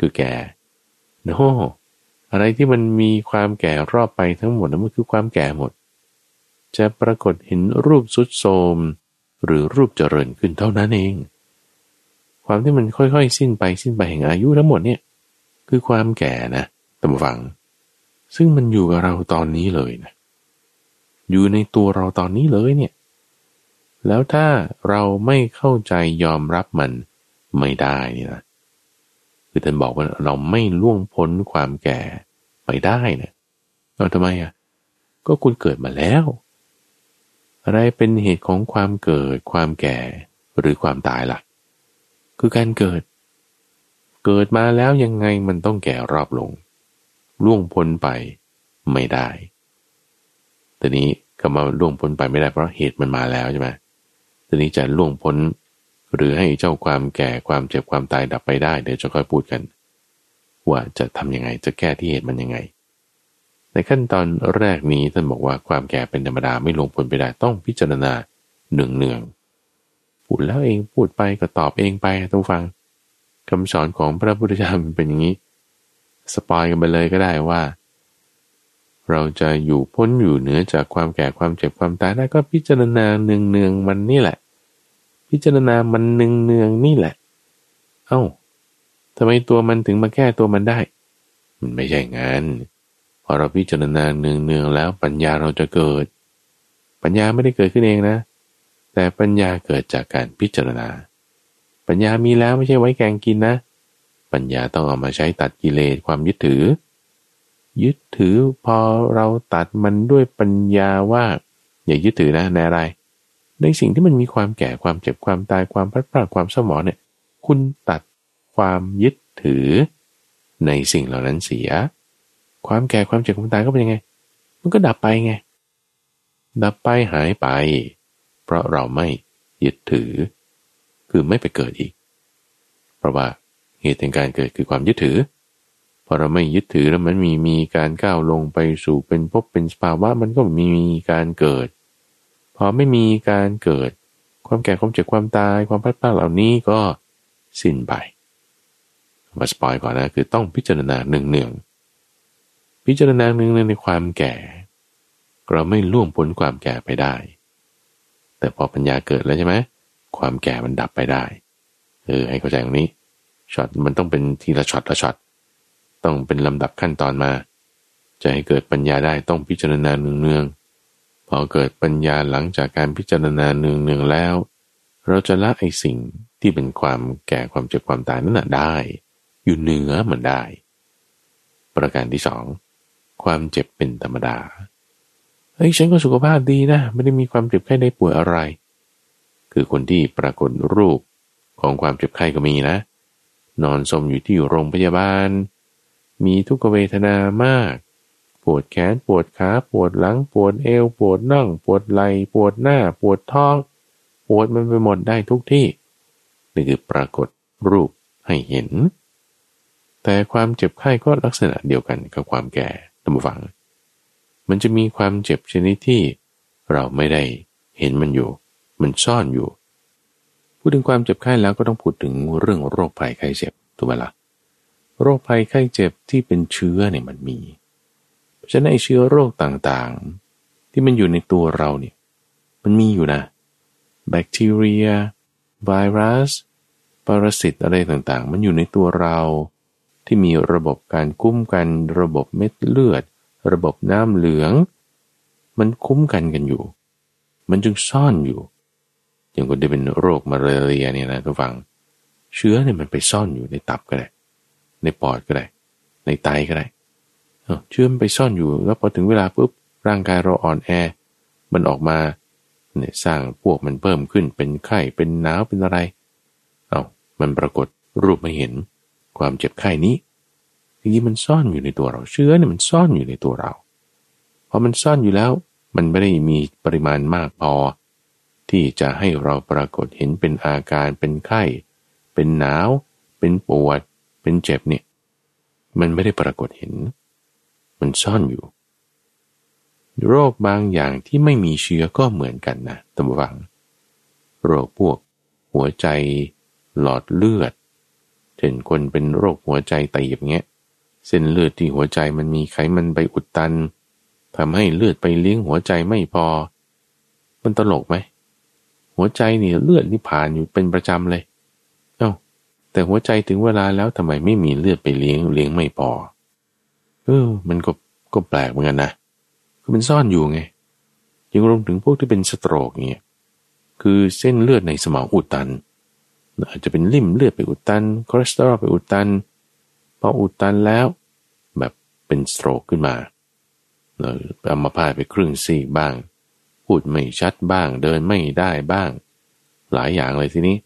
คือแก่เนาะ อะไรที่มันมีความแก่รอบไปทั้งหมดนั้นมันคือความแก่หมด จะปรากฏเห็นรูปทรุดโทรมหรือรูปเจริญขึ้นเท่านั้นเอง ความที่มันค่อยๆ สิ้นไปสิ้นไปแห่งอายุทั้งหมดเนี่ยคือความแก่นะตามฟัง ซึ่งมันอยู่กับเราตอนนี้เลยนะอยู่ในตัวเราตอนนี้เลยเนี่ย แล้วถ้าเราไม่เข้าใจยอมรับมันไม่ได้นี่นะ คือท่านบอกว่าเราไม่ล่วงพ้นความแก่ไปได้นี่ยเราทำไมอะ ก็คุณเกิดมาแล้ว อะไรเป็นเหตุของความเกิด ความแก่ หรือความตายละ่ะ คือการเกิด เกิดมาแล้วยังไงมันต้องแก่รอบลง ล่วงพ้นไปไม่ได้แต่นี้ก็มาล่วงพ้นไปไม่ได้เพราะเหตุมันมาแล้วใช่ไหมแต่นี้จะล่วงพ้น หรือให้เจ้าความแก่ความเจ็บความตายดับไปได้เดี๋ยวจะค่อยพูดกัน ว่าจะทํำยังไงจะแก้ที่เหตุมันยังไง ในขั้นตอนแรกนี้ท่านบอกว่าความแก่เป็นธรรมดาไม่ลงผลไปได้ต้องพิจารณาหนึ่งเนืองพูดแล้วเองพูดไปก็ตอบเองไปต้องฟังคำสอนของพระพุทธเจ้าเป็นอย่างนี้ สปอยกันไปเลยก็ได้ว่า เราจะอยู่พ้นอยู่เหนือจากความแก่ความเจ็บความตายได้ก็พิจารณาเนืองเนืองมันนี่แหละ พิจารณามันเนืองเนืองนี่แหละ เอา้าทำไมตัวมันถึงมาแก้ตัวมันได้ มันไม่ใช่งานพอเราพิจารณาเนืองเนืองแล้วปัญญาเราจะเกิด ปัญญาไม่ได้เกิดขึ้นเองนะ แต่ปัญญาเกิดจากการพิจารณา ปัญญามีแล้วไม่ใช่ไว้แกงกินนะ ปัญญาต้องเอามาใช้ตัดกิเลสความยึดถือ ยึดถือพอเราตัดมันด้วยปัญญาว่า อย่ายึดถือนะในอะไร ในสิ่งที่มันมีความแก่ความเจ็บความตายความพลัดพรากความสมองเนี่ย คุณตัดความยึดถือ ในสิ่งเหล่านั้นเสีย ความแก่ความเจ็บความตายก็เป็นยังไง มันก็ดับไปไง ดับไปหายไป เพราะเราไม่ยึดถือ คือไม่ไปเกิดอีก เพราะว่าเหตุแห่งการเกิดคือความยึดถือพอเราไม่ยึดถือแล้วมันมีมีการก้าวลงไปสู่เป็นภพเป็นสภาวะมันก็มีการเกิด พอไม่มีการเกิดความแก่ความเจ็บความตายความพลัดพรากเหล่านี้ก็สิ้นไปมา spoil ก่อนนะคือต้องพิจารณาเนืองเนืองพิจารณาเนืองเนืองในความแก่ เราไม่ล่วงพ้นความแก่ไปได้ แต่พอปัญญาเกิดแล้วใช่ไหมความแก่มันดับไปได้เออให้เข้าใจตรงนี้ช็อตมันต้องเป็นทีละช็อตละช็อตต้องเป็นลำดับขั้นตอนมา จะให้เกิดปัญญาได้ต้องพิจารณาเนืองเนื องพอเกิดปัญญาหลังจากการพิจารณาเนืองๆแล้ว เราจะละไอสิ่งที่เป็นความแก่ความเจ็บความตายนั้นได้ อยู่เหนือมันได้ ประการที่สองความเจ็บเป็นธรรมดาเฮ้ยฉันก็สุขภาพดีนะ ไม่ได้มีความเจ็บไข้ได้ป่วยอะไร คือคนที่ปรากฏรูปของความเจ็บไข้ก็มีนะ นอนสมอยู่ที่โรงพยาบาล มีทุกขเวทนามาก ปวดแขนปวดขาปวดหลังปวดเอว ปวดน่อง ปวดไหล่ปวดหน้า ปวดท้อง ปวดมันไปหมดได้ทุกที่นี่คือปรากฏรูปให้เห็น แต่ความเจ็บไข้ก็ลักษณะเดียวกันกับความแก่ตั้งฟัง มันจะมีความเจ็บชนิดที่เราไม่ได้เห็นมันอยู่ มันซ่อนอยู่ พูดถึงความเจ็บไข้แล้วก็ต้องพูดถึงเรื่องโรคภัยไข้เจ็บถูกไหมละ่ะโรคภัยไข้เจ็บที่เป็นเชื้อเนี่ยมันมี ฉะนั้นไอเชื้อโรคต่างๆ ที่มันอยู่ในตัวเราเนี่ยมันมีอยู่นะ แบคทีเรีย ไวรัส ปรสิตอะไรต่างๆ มันอยู่ในตัวเราที่มีระบบการคุ้มกันระบบเม็ดเลือด ระบบน้ำเหลือง มันคุ้มกันกันอยู่ มันจึงซ่อนอยู่ อย่างคนที่เป็นโรคมาเรียเนี่ยนะทุกฝัง เชื้อเนี่ยมันไปซ่อนอยู่ในตับก็ได้ ในในปอดก็ได้ ในไตก็ได้ เชื้อมันไปซ่อนอยู่ แล้วพอถึงเวลาปุ๊บร่างกายเราอ่อนแอ มันออกมาเนี่ยสร้างพวกมันเพิ่มขึ้นเป็นไข้เป็นหนาวเป็นอะไร เอามันปรากฏรูปมาเห็น ความเจ็บไข้นี้ทีนี้มันซ่อนอยู่ในตัวเราเชื้อเนี่ยมันซ่อนอยู่ในตัวเราพอมันซ่อนอยู่แล้ว มันไม่ได้มีปริมาณมากพอ ที่จะให้เราปรากฏเห็นเป็นอาการเป็นไข้ เป็นหนาว เป็นปวด เป็นเจ็บเนี่ย มันไม่ได้ปรากฏเห็น มันซ่อนอยู่ โรคบางอย่างที่ไม่มีเชื้อก็เหมือนกันนะตำวัง โรคพวก หัวใจหลอดเลือดเช่นคนเป็นโรคหัวใจตีบเงี้ย เส้นเลือดที่หัวใจมันมีไขมันไปอุดตันทำให้เลือดไปเลี้ยงหัวใจไม่พอ มันตลกไหม หัวใจนี่เลือดนี่ผ่านอยู่เป็นประจำเลย เอา้า แต่หัวใจถึงเวลาแล้วทำไมไม่มีเลือดไปเลี้ยงเลี้ยงไม่พอ เออ มันก็ก็แปลกเหมือนกันนะคือมันซ่อนอยู่ไงยังรวมถึงพวกที่เป็นสโตรกเนี่ยคือเส้นเลือดในสมองอุดตัน อาจจะเป็นลิ่มเลือดไปอุดตันคอเลสเตอรอลไปอุดตันพออุดตันแล้ว แบบเป็นสโตรกขึ้นมาเราเอามาพาไปครึ่งซี่บ้าง พูดไม่ชัดบ้าง เดินไม่ได้บ้าง หลายอย่างเลยทีนี้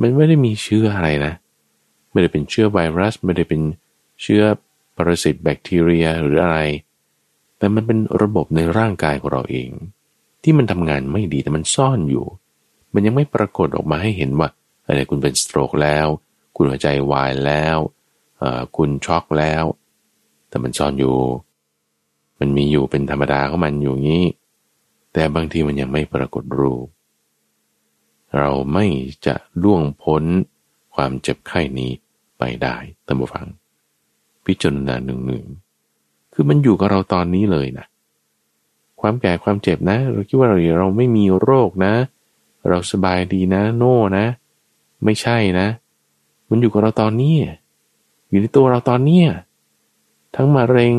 มันไม่ได้มีเชื้ออะไรนะ ไม่ได้เป็นเชื้อไวรัส ไม่ได้เป็นเชื้อ ปรสิตแบคทีเรียหรืออะไร แต่มันเป็นระบบในร่างกายของเราเอง ที่มันทำงานไม่ดีแต่มันซ่อนอยู่ มันยังไม่ปรากฏออกมาให้เห็นว่าอะไรคุณเป็นสโตรกแล้ว คุณหัวใจวายแล้วคุณช็อกแล้ว แต่มันซ่อนอยู่ มันมีอยู่เป็นธรรมดาของมันอยู่งี้ แต่บางทีมันยังไม่ปรากฏรูป เราไม่จะล่วงพ้นความเจ็บไข้นี้ไปได้ตามฟัง พิจารณาหนึ่งหนึ่งคือมันอยู่กับเราตอนนี้เลยนะ ความแก่ความเจ็บนะ เราคิดว่าเราเราไม่มีโรคนะ เราสบายดีนะ โน่นะ ไม่ใช่นะ มันอยู่กับเราตอนนี้ อยู่ในตัวเราตอนนี้ ทั้งมะเร็ง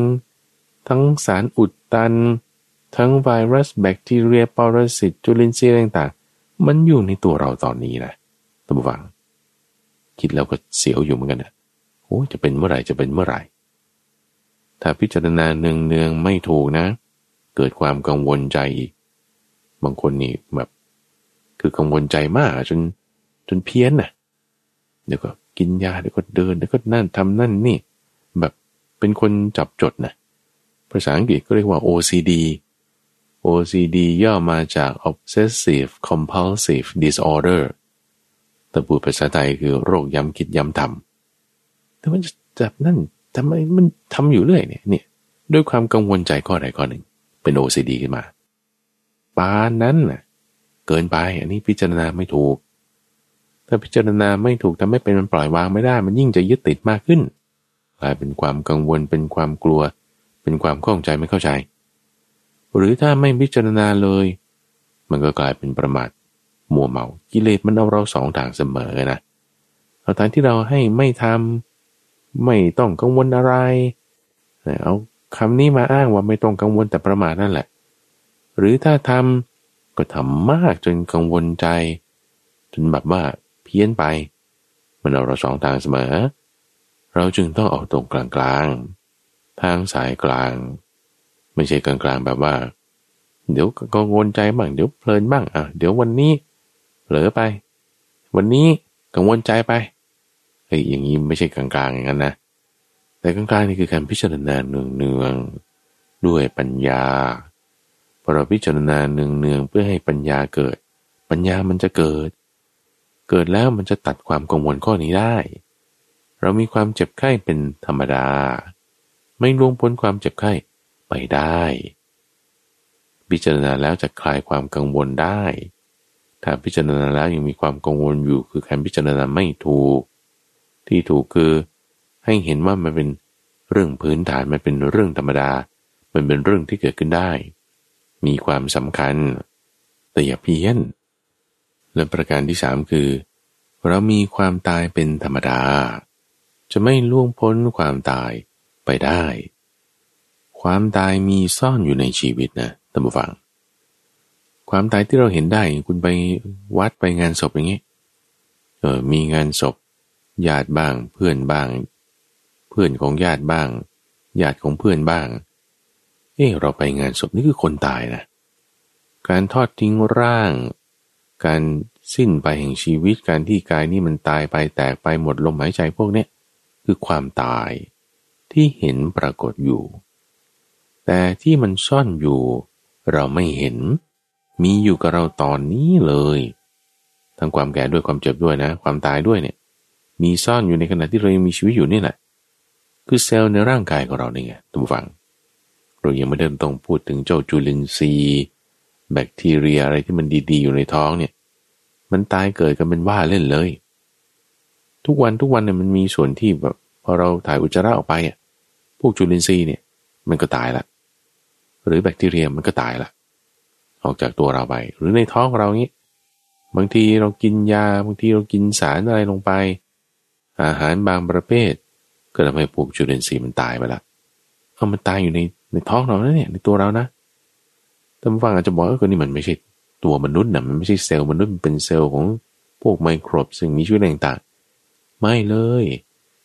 ทั้งสารอุดตัน ทั้งไวรัส แบคทีเรียปรสิตจุลินทรีย์ต่างๆ มันอยู่ในตัวเราตอนนี้นะตัมฟัง คิดแล้วก็เสียวอยู่เหมือนกันนะ โอ้จะเป็นเมื่อไหร่จะเป็นเมื่อไหร่ ถ้าพิจารณาเนืองๆไม่ถูกนะ เกิดความกังวลใจอีก บางคนนี่แบบ คือกังวลใจมากจนจนเพี้ยนน่ะเดี๋ยวก็กินยาเดี๋ยวก็เดินเดี๋ยวก็นั่นทำนั่นนี่ แบบเป็นคนจับจดนะภาษาอังกฤษก็เรียกว่า OCD OCD ย่อมาจาก Obsessive Compulsive Disorder แต่พูดภาษาไทยคือโรคย้ำคิดย้ำทำ แต่มันจับนั่นทำไมมันทำอยู่เรื่อยเนี่ยเนี่ยด้วยความกังวลใจข้อใดข้อหนึ่ง เป็น OCD ขึ้นมาปานนั้นน่ะ เกินไปอันนี้พิจารณาไม่ถูก ถ้าพิจารณาไม่ถูกทำให้เป็นมันปล่อยวางไม่ได้ มันยิ่งจะยึดติดมากขึ้นกลายเป็นความกังวลเป็นความกลัว เป็นความข้องใจไม่เข้าใจ หรือถ้าไม่พิจารณาเลย มันก็กลายเป็นประมาทมัวเมากิเลสมันเอาเราสองทางเสมอนะเอาทางที่เราให้ไม่ทำ ไม่ต้องกังวลอะไรเอาคำนี้มาอ้างว่าไม่ต้องกังวลแต่ประมาทนั่นแหละ หรือถ้าทำก็ทำมากจนกังวลใจ จนแบบว่าเพี้ยนไป มันเอาเราสองทางเสมอ เราจึงต้องออกตรงกลางกลางทางสายกลาง ไม่ใช่กลางกลางแบบว่า เดี๋ยวกังวลใจบ้างเดี๋ยวเพลินบ้างอะเดี๋ยววันนี้เผลอไป วันนี้กังวลใจไป ไอ้อย่างนี้ไม่ใช่กลางกลางอย่างนั้นนะ แต่กลางกลางนี่คือการพิจารณาเนืองเนืองด้วยปัญญาพอเราพิจารณาเนืองเนืองเพื่อให้ปัญญาเกิด ปัญญามันจะเกิด เกิดแล้วมันจะตัดความกังวลข้อนี้ได้ เรามีความเจ็บไข้เป็นธรรมดา ไม่ล่วงพ้นความเจ็บไข้ไปได้ พิจารณาแล้วจะคลายความกังวลได้ ถ้าพิจารณาแล้วยังมีความกังวลอยู่คือการพิจารณาไม่ถูก ที่ถูกคือให้เห็นว่ามันเป็นเรื่องพื้นฐานมันเป็นเรื่องธรรมดา มันเป็นเรื่องที่เกิดขึ้นได้ มีความสำคัญ แต่อย่าเพี้ยน และประการที่สามคือ เรามีความตายเป็นธรรมดา จะไม่ล่วงพ้นความตายไปได้ ความตายมีซ่อนอยู่ในชีวิตนะท่านผู้ฟัง ความตายที่เราเห็นได้คุณไปวัดไปงานศพอย่างนี้เออมีงานศพ ญาติบ้าง เพื่อนบ้าง เพื่อนของญาติบ้าง ญาติของเพื่อนบ้าง เอ๊เราไปงานศพนี่คือคนตายนะ การทอดทิ้งร่าง การสิ้นไปแห่งชีวิตการที่กายนี่มันตายไปแตกไปหมดลมหายใจพวกนี้คือความตายที่เห็นปรากฏอยู่ แต่ที่มันซ่อนอยู่ เราไม่เห็น มีอยู่กับเราตอนนี้เลย ทั้งความแก่ด้วยความเจ็บด้วยนะ ความตายด้วยเนี่ย มีซ่อนอยู่ในขณะที่เรายังมีชีวิตอยู่นี่แหละ คือเซลล์ในร่างกายของเราเนี่ยทุกฝัง เรายังไม่เดินต้องพูดถึงเจ้าจุลินทรีย์ แบคทีเรียอะไรที่มันดี ๆ อยู่ในท้องเนี่ย มันตายเกิดกันเป็นว่าเล่นเลย ทุกวันทุกวันเนี่ยมันมีส่วนที่แบบพอเราถ่ายอุจจาระออกไปอะพวกจุลินทรีย์เนี่ย มันก็ตายละหรือแบคทีเรียมันก็ตายละออกจากตัวเราไป หรือในท้องเรานี้บางทีเรากินยา บางทีเรากินสารอะไรลงไป อาหารบางประเภท ก็ทำให้พวกจุลินทรีย์มันตายไปละเอามันตายอยู่ในในท้องเรานะเนี่ยในตัวเรานะท่านฟังอาจจะบอกว่านี่มันไม่ใช่ตัวมนุษย์นะมันไม่ใช่เซลล์มนุษย์มันเป็นเซลล์ของพวกไมโครบซึ่งมีชีวิตต่างๆ ไม่เลย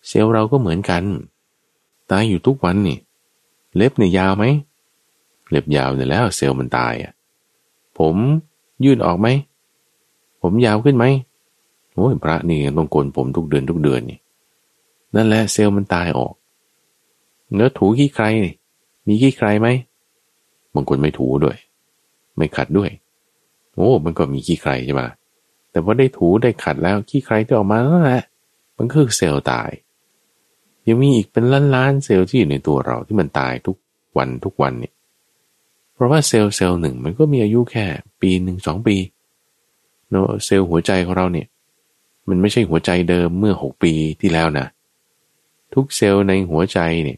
เซลล์เราก็เหมือนกัน ตายอยู่ทุกวันนี่ เล็บเนี่ยยาวไหม เล็บยาวเนี่ยแล้วเซลล์มันตายอะ ผมยืดออกไหม ผมยาวขึ้นไหม โอ้ยพระนี่ต้องโกนผมทุกเดือนทุกเดือนนี่นั่นแหละเซลล์มันตายออก เนื้อถูขี้ใครนี่มีขี้ใครไหมบางคนไม่ถูด้วย ไม่ขัดด้วย โอ้มันก็มีขี้ใครใช่ไหมแต่ว่าได้ถูได้ขัดแล้วขี้ใครที่ออกมาแล้วแหละมันคือเซลล์ตาย ยังมีอีกเป็นล้านล้านเซลล์ที่อยู่ในตัวเราที่มันตายทุกวันทุกวันเนี่ยเพราะว่าเซลล์เซลล์หนึ่งมันก็มีอายุแค่ปีหนึ่งสองปีเนาะเซลล์หัวใจของเราเนี่ย มันไม่ใช่หัวใจเดิมเมื่อหกปีที่แล้วนะ ทุกเซลล์ในหัวใจเนี่ย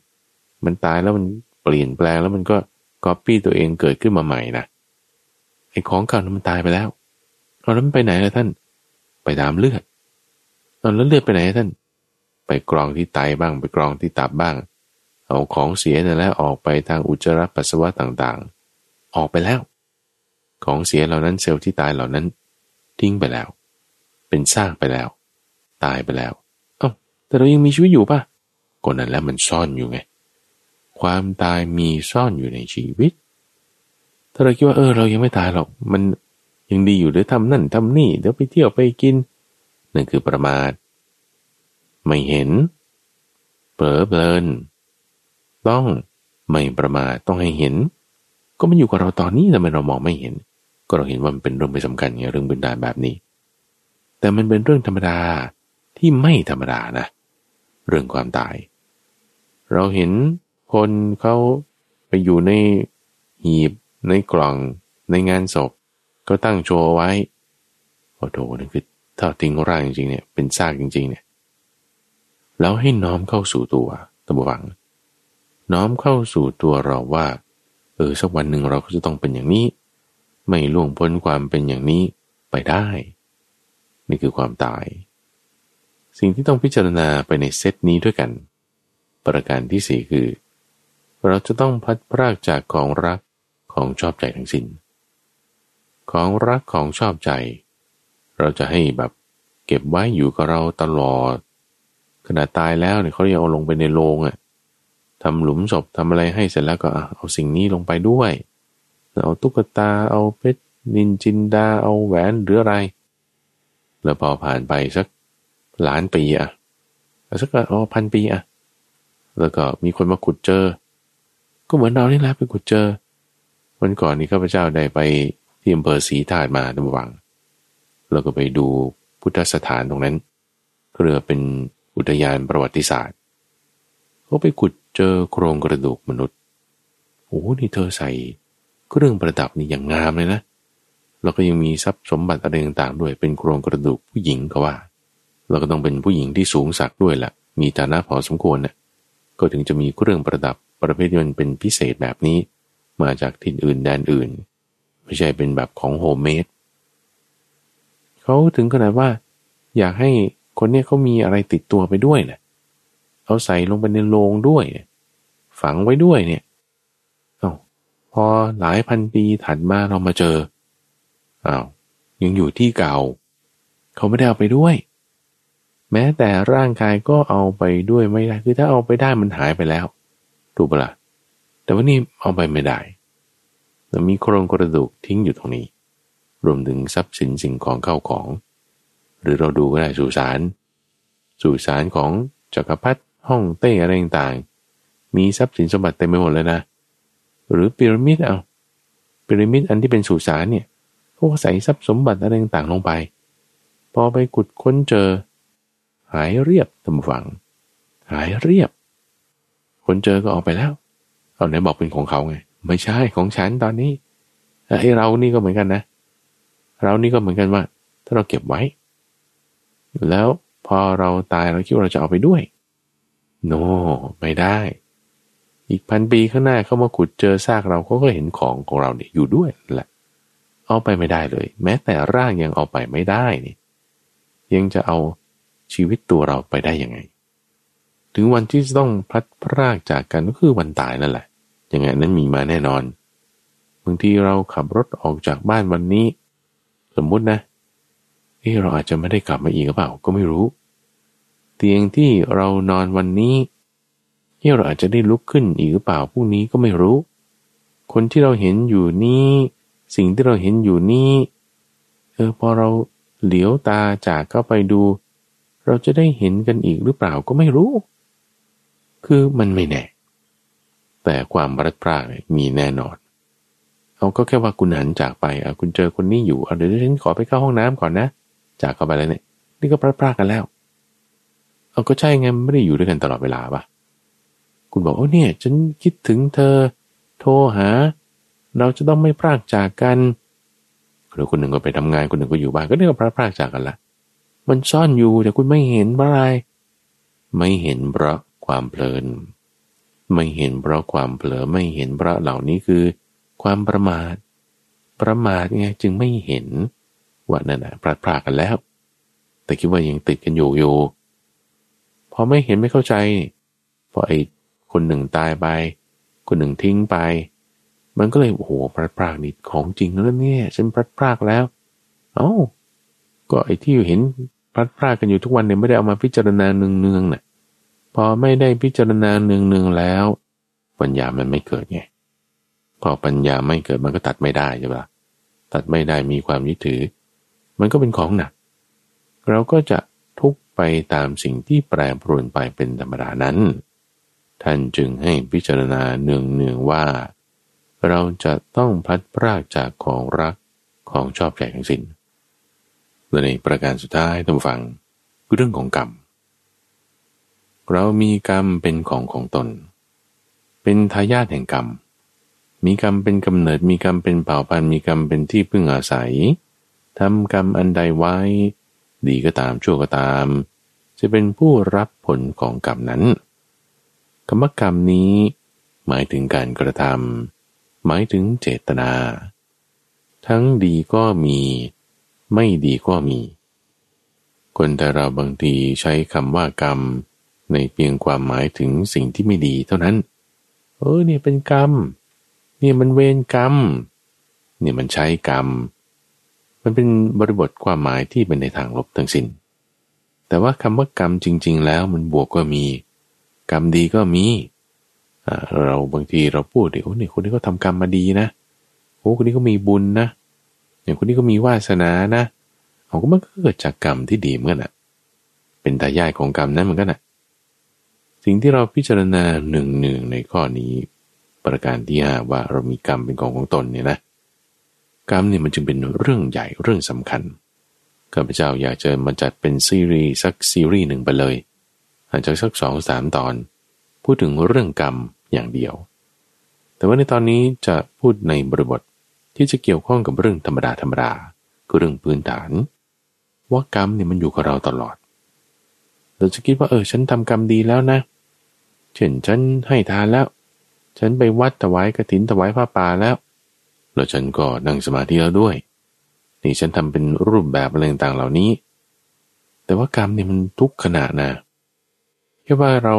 มันตายแล้วมันเปลี่ยนแปลงแล้วมันก็ก๊อปปี้ตัวเองเกิดขึ้นมาใหม่นะไอ้ของเก่านั้นมันตายไปแล้วเอาแล้วมันไปไหนล่ะท่าน ไปตามเลือดเอาแล้วเลือดไปไหนท่าน ไปกรองที่ไตบ้าง ไปกรองที่ตับบ้าง เอาของเสียนั่นแหละออกไปทางอุจจาระปัสสาวะต่างๆ ออกไปแล้ว ของเสียเหล่านั้นเซลล์ที่ตายเหล่านั้นทิ้งไปแล้ว เป็นซากไปแล้ว ตายไปแล้วเอ้าแต่เรายังมีชีวิตอยู่ปะก็นั้นแล้วมันซ่อนอยู่ไง ความตายมีซ่อนอยู่ในชีวิต ถ้าเราคิดว่าเออ เรายังไม่ตายหรอก มันยังดีอยู่เดี๋ยวทำนั่นทำนี่เดี๋ยวไปเที่ยวไปกินนั่นคือประมาทไม่เห็น เผลอเพลิน ต้องไม่ประมาทต้องให้เห็น ก็มันอยู่กับเราตอนนี้ทำไมเรามองไม่เห็น ก็เราเห็นว่ามันเป็นเรื่องไม่สำคัญไงเรื่องบินดาแบบนี้ แต่มันเป็นเรื่องธรรมดาที่ไม่ธรรมดานะ เรื่องความตาย เราเห็นคนเขาไปอยู่ในหีบในกล่องในงานศพ ก็ตั้งโชว์ไว้โอ้โหนั่นคือถ้าทิ้งร่างจริงๆเนี่ยเป็นซากจริง ๆ เนี่ย แล้วให้น้อมเข้าสู่ตัวตับวัง น้อมเข้าสู่ตัวเราว่า เออสักวันหนึ่งเราก็จะต้องเป็นอย่างนี้ ไม่ล่วงพ้นความเป็นอย่างนี้ไปได้ นี่คือความตาย สิ่งที่ต้องพิจารณาไปในเซตนี้ด้วยกัน ประการที่สี่คือ เราจะต้องพัดพรากจากของรักของชอบใจทั้งสิน้น ของรักของชอบใจ เราจะให้แบบเก็บไว้อยู่กับเราตลอด ขณะตายแล้วเนี่ยเขายังเอาลงไปในโลงอะ่ะทำหลุมศพทำอะไรให้เสร็จแล้วก็เอาสิ่งนี้ลงไปด้วย เอาตุ๊กตาเอาเพชรนินจินดาเอาแหวนหรืออะไร แล้วพอผ่านไปสักล้านปีอะสักอ๋อพันปีอะแล้วก็มีคนมาขุดเจอ ก็เหมือนเรานี่แหละไปขุดเจอ วันก่อนนี้ข้าพเจ้าได้ไปที่อำเภอศรีธาตุมาดังวังแล้วก็ไปดูพุทธสถานตรงนั้นเรือเป็นอุทยานประวัติศาสตร์เขาไปขุดเจอโครงกระดูกมนุษย์ โอ้นี่เธอใส่เครื่องประดับนี่อย่างงามเลยนะ แล้วก็ยังมีทรัพย์สมบัติอะไรต่างๆด้วย เป็นโครงกระดูกผู้หญิงก็ว่า แล้วก็ต้องเป็นผู้หญิงที่สูงสักด้วยละ่ะ มีฐานะพอสมควรเนะ่ยก็ถึงจะมีเครื่องประดับประเภทที่มันเป็นพิเศษแบบนี้ มาจากถิ่นอื่นแดนอื่น ไม่ใช่เป็นแบบของโฮมเมดเขาถึงขนาดว่า อยากให้คนเนี้ยเขามีอะไรติดตัวไปด้วยนะเขาใส่ลงไปในโลงด้วย ฝังไว้ด้วยเนี่ยอ้าพอหลายพันปีถัดมาเรามาเจอ อ้าวยังอยู่ที่เก่า เขาไม่ได้เอาไปด้วย แม้แต่ร่างกายก็เอาไปด้วยไม่ได้คือถ้าเอาไปได้มันหายไปแล้ว ถูกปะละ่ะแต่ว่านี่เอาไปไม่ได้เรามีโครงกระดูกทิ้งอยู่ตรงนี้ รวมถึงทรัพย์สินสิ่งของเข้าของ หรือเราดูก็ได้สุสานสุสานของจักรพรรดิห้องเต้อะไรต่างๆ มีทรัพย์สินสมบัติเต็มไปหมดเลยนะ หรือพีระมิดเอาพีระมิดอันที่เป็นสุสานเนี่ย เขาใส่ทรัพย์สมบัติอะไรต่างๆลงไป พอไปขุดค้นเจอ หายเรียบตำฝัง หายเรียบ คนเจอก็ออกไปแล้ว เอาไหนบอกเป็นของเขาไง ไม่ใช่ของฉันตอนนี้ไอ้เรานี่ก็เหมือนกันนะ เรานี่ก็เหมือนกันว่า ถ้าเราเก็บไว้ แล้วพอเราตายเราคิดว่าเราจะเอาไปด้วย โน no, ไม่ได้ อีกพันปีข้างหน้าเขามาขุดเจอซากเราเขาก็เห็นของของเราเนี่ยอยู่ด้วยแหละ เอาไปไม่ได้เลย แม้แต่ร่างยังเอาไปไม่ได้นี่ยังจะเอาชีวิตตัวเราไปได้ยังไง ถึงวันที่ต้องพลัดพรากจากกันก็คือวันตายนั่นแหละยังไงนั้นมีมาแน่นอนบางทีเราขับรถออกจากบ้านวันนี้ สมมุตินะเออเราอาจจะไม่ได้กลับมาอีกหรือเปล่าก็ไม่รู้ เตียงที่เรานอนวันนี้เเราอาจจะได้ลุกขึ้นอีกหรือเปล่าพรุ่งนี้ก็ไม่รู้ คนที่เราเห็นอยู่นี่ สิ่งที่เราเห็นอยู่นี่เออพอเราเหลียวตาจากเข้าไปดู เราจะได้เห็นกันอีกหรือเปล่าก็ไม่รู้ คือมันไม่แน่ แต่ความรัดพรากมีแน่นอนเอาก็แค่ว่าคุณหันจากไปอะคุณเจอคนนี้อยู่เอาเดี๋ยวฉันขอไปเข้าห้องน้ำก่อนนะ จากเข้าไปแล้วเนี่ยนี่ก็พลัดพรากกันแล้ว เอาก็ใช่ไงไม่ได้อยู่ด้วยกันตลอดเวลาปะคุณบอกโอ้เนี่ย ฉันคิดถึงเธอ โทรหา เราจะต้องไม่พรากจากกันหรือคนหนึ่งก็ไปทำงานคนหนึ่งก็อยู่บ้านก็เรียกว่าพลัดพรากจากกันละมันซ่อนอยู่แต่คุณไม่เห็นเพราะอะไร ไม่เห็นเพราะความเพลิน ไม่เห็นเพราะความเผลอไม่เห็นเพราะเหล่านี้คือ ความประมาท ประมาทไงจึงไม่เห็นว่านั่นนะพลาดพลาดกันแล้ว แต่คิดว่ายังติดกันอยู่อยู่พอไม่เห็นไม่เข้าใจพอไอ้คนหนึ่งตายไป คนหนึ่งทิ้งไป มันก็เลยโอ้โหพลาดพลาดนี่ของจริงแล้วเนี่ยฉันพลาดพลาดแล้ว เอา้าก็ไอ้ที่เห็นพลาดพลาดกันอยู่ทุกวันเนี่ยไม่ได้เอามาพิจารณาเนืองๆนะ่ะพอไม่ได้พิจารณาเนืองๆแล้ว ปัญญามันไม่เกิดไงพอปัญญาไม่เกิดมันก็ตัดไม่ได้ใช่ปะตัดไม่ได้มีความยึดถือ มันก็เป็นของหนัก เราก็จะทุกไปตามสิ่งที่แปรปรวนไปเป็นธรรมดานั้น ท่านจึงให้พิจารณาเนืองๆว่า เราจะต้องพลัดพรากจากของรักของชอบใจทั้งสิ้นและในประการสุดท้ายต้องฟังเรื่องของกรรม เรามีกรรมเป็นของของตน เป็นทายาทแห่งกรรม มีกรรมเป็นกำเนิด มีกรรมเป็นเผ่าพันธุ์ มีกรรมเป็นที่พึ่งอาศัย ทำกรรมอันใดไว้ ดีก็ตามชั่วก็ตาม จะเป็นผู้รับผลของกรรมนั้นกรรมกรรมนี้หมายถึงการกระทำ หมายถึงเจตนา ทั้งดีก็มี ไม่ดีก็มี คนแต่เราบางทีใช้คำว่ากรรม ในเพียงความหมายถึงสิ่งที่ไม่ดีเท่านั้น เออเนี่ยเป็นกรรม เนี่ยมันเวรกรรม เนี่ยมันใช้กรรม มันเป็นบริบทความหมายที่เป็นในทางลบทั้งสิน้น แต่ว่าคำว่ากรรมจริง ๆ แล้วมันบวกก็มี กรรมดีก็มี เราบางทีเราพูดเดี๋ยวนี่คนนี้ก็ทำกรรมมาดีนะโอ้คนนี้ก็มีบุญนะอย่างคนนี้ก็มีวาสนานะเขาก็มันก็เกิดจากกรรมที่ดีเหมือนกันอะ เป็นตายายของกรรมนั้นเหมือนกันอะสิ่งที่เราพิจารณาหนึ่งหนึ่งในข้อนี้ ประการที่ห้าว่าเรามีกรรมเป็นของของตนเนี่ยนะกรรมเนี่ยมันจึงเป็นเรื่องใหญ่เรื่องสำคัญข้าพเจ้าอยากจะมาจัดเป็นซีรีส์สักซีรีส์หนึ่งไปเลยอาจจะสักสองสามตอน พูดถึงเรื่องกรรมอย่างเดียว แต่ว่าในตอนนี้จะพูดในบริบทที่จะเกี่ยวข้องกับเรื่องธรรมดาธรรมดาคือเรื่องพื้นฐาน ว่ากรรมเนี่ยมันอยู่กับเราตลอด เราจะคิดว่าเออฉันทำกรรมดีแล้วนะ เช่นฉันให้ทานแล้ว ฉันไปวัดถวายกระถินถวายผ้าป่าแล้วแล้วฉันก็นั่งสมาธิแล้วด้วย นี่ฉันทำเป็นรูปแบบอะไรต่างเหล่านี้ แต่ว่ากรรมเนี่ยมันทุกขณะนะแค่ว่าเรา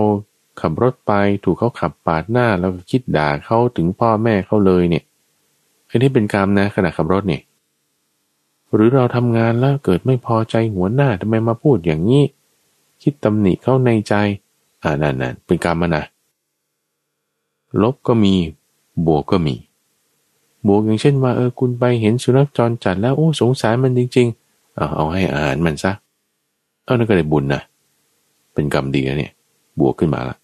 ขับรถไปถูกเขาขับปาดหน้าแล้วก็คิดด่าเขาถึงพ่อแม่เขาเลยเนี่ยอันนี้เป็นกรรมนะขณะขับรถเนี่ยหรือเราทำงานแล้วเกิดไม่พอใจหัวหน้าทำไมมาพูดอย่างนี้ คิดตำหนิเขาในใจอ่านั่นนั่นเป็นกรรมนะลบก็มีบวกก็มี บวกอย่างเช่นว่าเออคุณไปเห็นสุนัขจรจัดแล้วโอ้สงสารมันจริงๆเอาเอาให้อาหารมันซะเอานั่นก็ได้บุญนะเป็นกรรมดีนะเนี่ย บวกขึ้นมาละ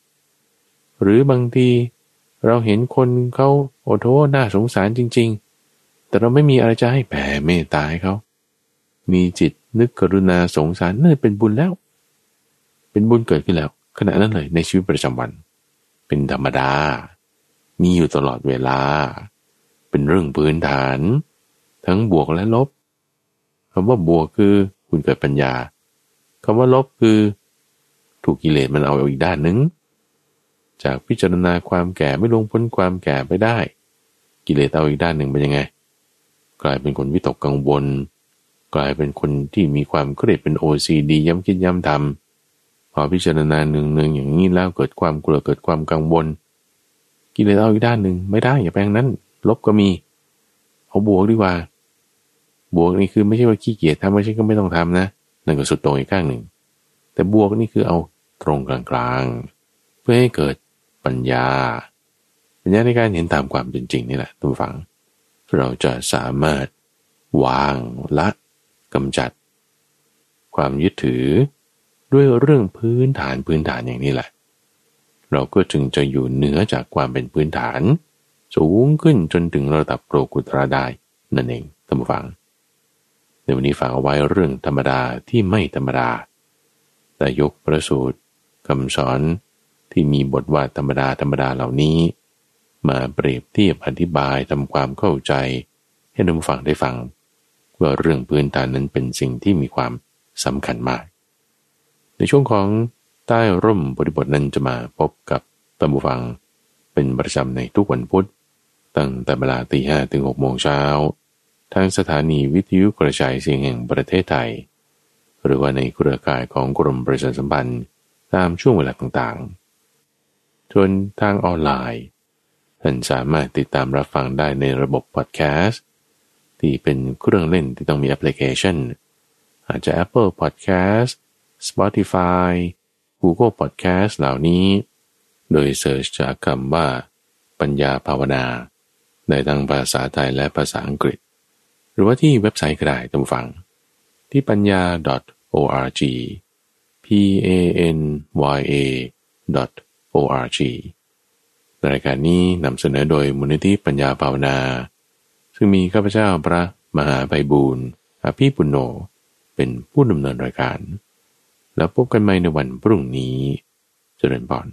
หรือบางทีเราเห็นคนเขาโอโหน่าสงสารจริง ๆ แต่เราไม่มีอะไรจะให้แผ่เมตตาให้เขา มีจิตนึกกรุณาสงสารนั่นเป็นบุญแล้ว เป็นบุญเกิดขึ้นแล้ว ขณะนั้นเลยในชีวิตประจำวัน เป็นธรรมดา มีอยู่ตลอดเวลา เป็นเรื่องพื้นฐาน ทั้งบวกและลบคำว่าบวกคือคุณเกิดปัญญาคำว่าลบคือ ถูกกิเลสมันเอาอีกด้านหนึ่ง จากพิจารณาความแก่ไม่ลงพ้นความแก่ไปได้ กิเลสเอาอีกด้านหนึ่งเป็นยังไง กลายเป็นคนวิตกกังวล กลายเป็นคนที่มีความเครียดเป็น OCD ย้ำคิดย้ำทำพอพิจารณาหนึ่งหนึ่งอย่างนี้แล้วเกิดความกลัวเกิดความกังวล กิเลสเอาอีกด้านหนึ่งไม่ได้อย่าแปลงนั้น ลบก็มีเอาบวกดีกว่า บวกนี่คือไม่ใช่ว่าขี้เกียจทำไม่ใช่ก็ไม่ต้องทำนะนั่นก็สุดตรงอีกข้างหนึ่งแต่บวกนี่คือเอาตรงกลางๆเพื่อให้เกิด ปัญญา ปัญญาในการเห็นตามความเป็นจริงนี่แหละทุกฝัง เราจะสามารถวางละกำจัด ความยึดถือด้วยเรื่องพื้นฐานพื้นฐานอย่างนี้แหละ เราก็จึงจะอยู่เหนือจากความเป็นพื้นฐาน สูงขึ้นจนถึงระดับโลกุตระได้นั่นเองท่านผู้ฟังในวันนี้ฝากเอาไว้เรื่องธรรมดาที่ไม่ธรรมดาแต่ยกประสูตรคำสอน ที่มีบทว่าธรรมดาธรรมดาเหล่านี้ มาเปรียบเทียบอธิบายทำความเข้าใจ ให้ท่านฟังได้ฟัง ว่าเรื่องพื้นฐานนั้นเป็นสิ่งที่มีความสำคัญมาก ในช่วงของใต้ร่มบริบทนั้นจะมาพบกับตัมบูฟัง เป็นประจำในทุกวันพุธตั้งแต่เวลาตีห้ถึงหกโมงเช้าทางสถานีวิทยุกระจายเสียงแห่งประเทศไทย หรือว่าในเครือข่ายของกรมประชาสัมพันธ์ตามช่วงเวลาต่างๆ จนทางออนไลน์ ท่านสามารถติดตามรับฟังได้ในระบบพอดแคสต์ที่เป็นเครื่องเล่นที่ต้องมีแอปพลิเคชัน อาจจะ Apple Podcast Spotify Google Podcast เหล่านี้ โดยเสิร์ชจากคำว่า ปัญญาภาวนา ในทั้งภาษาไทยและภาษาอังกฤษ หรือว่าที่เว็บไซต์ก็ได้ตามฟัง ที่ปัญญา .org p a n y a org รายการนี้นำเสนอโดยมูลนิธิปัญญาภาวนา ซึ่งมีข้าพเจ้าพระมหาไพบูรณ์อภิปุโน เป็นผู้ดำเนินรายการ แล้วพบกันใหม่ในวันพรุ่งนี้ เจริญพร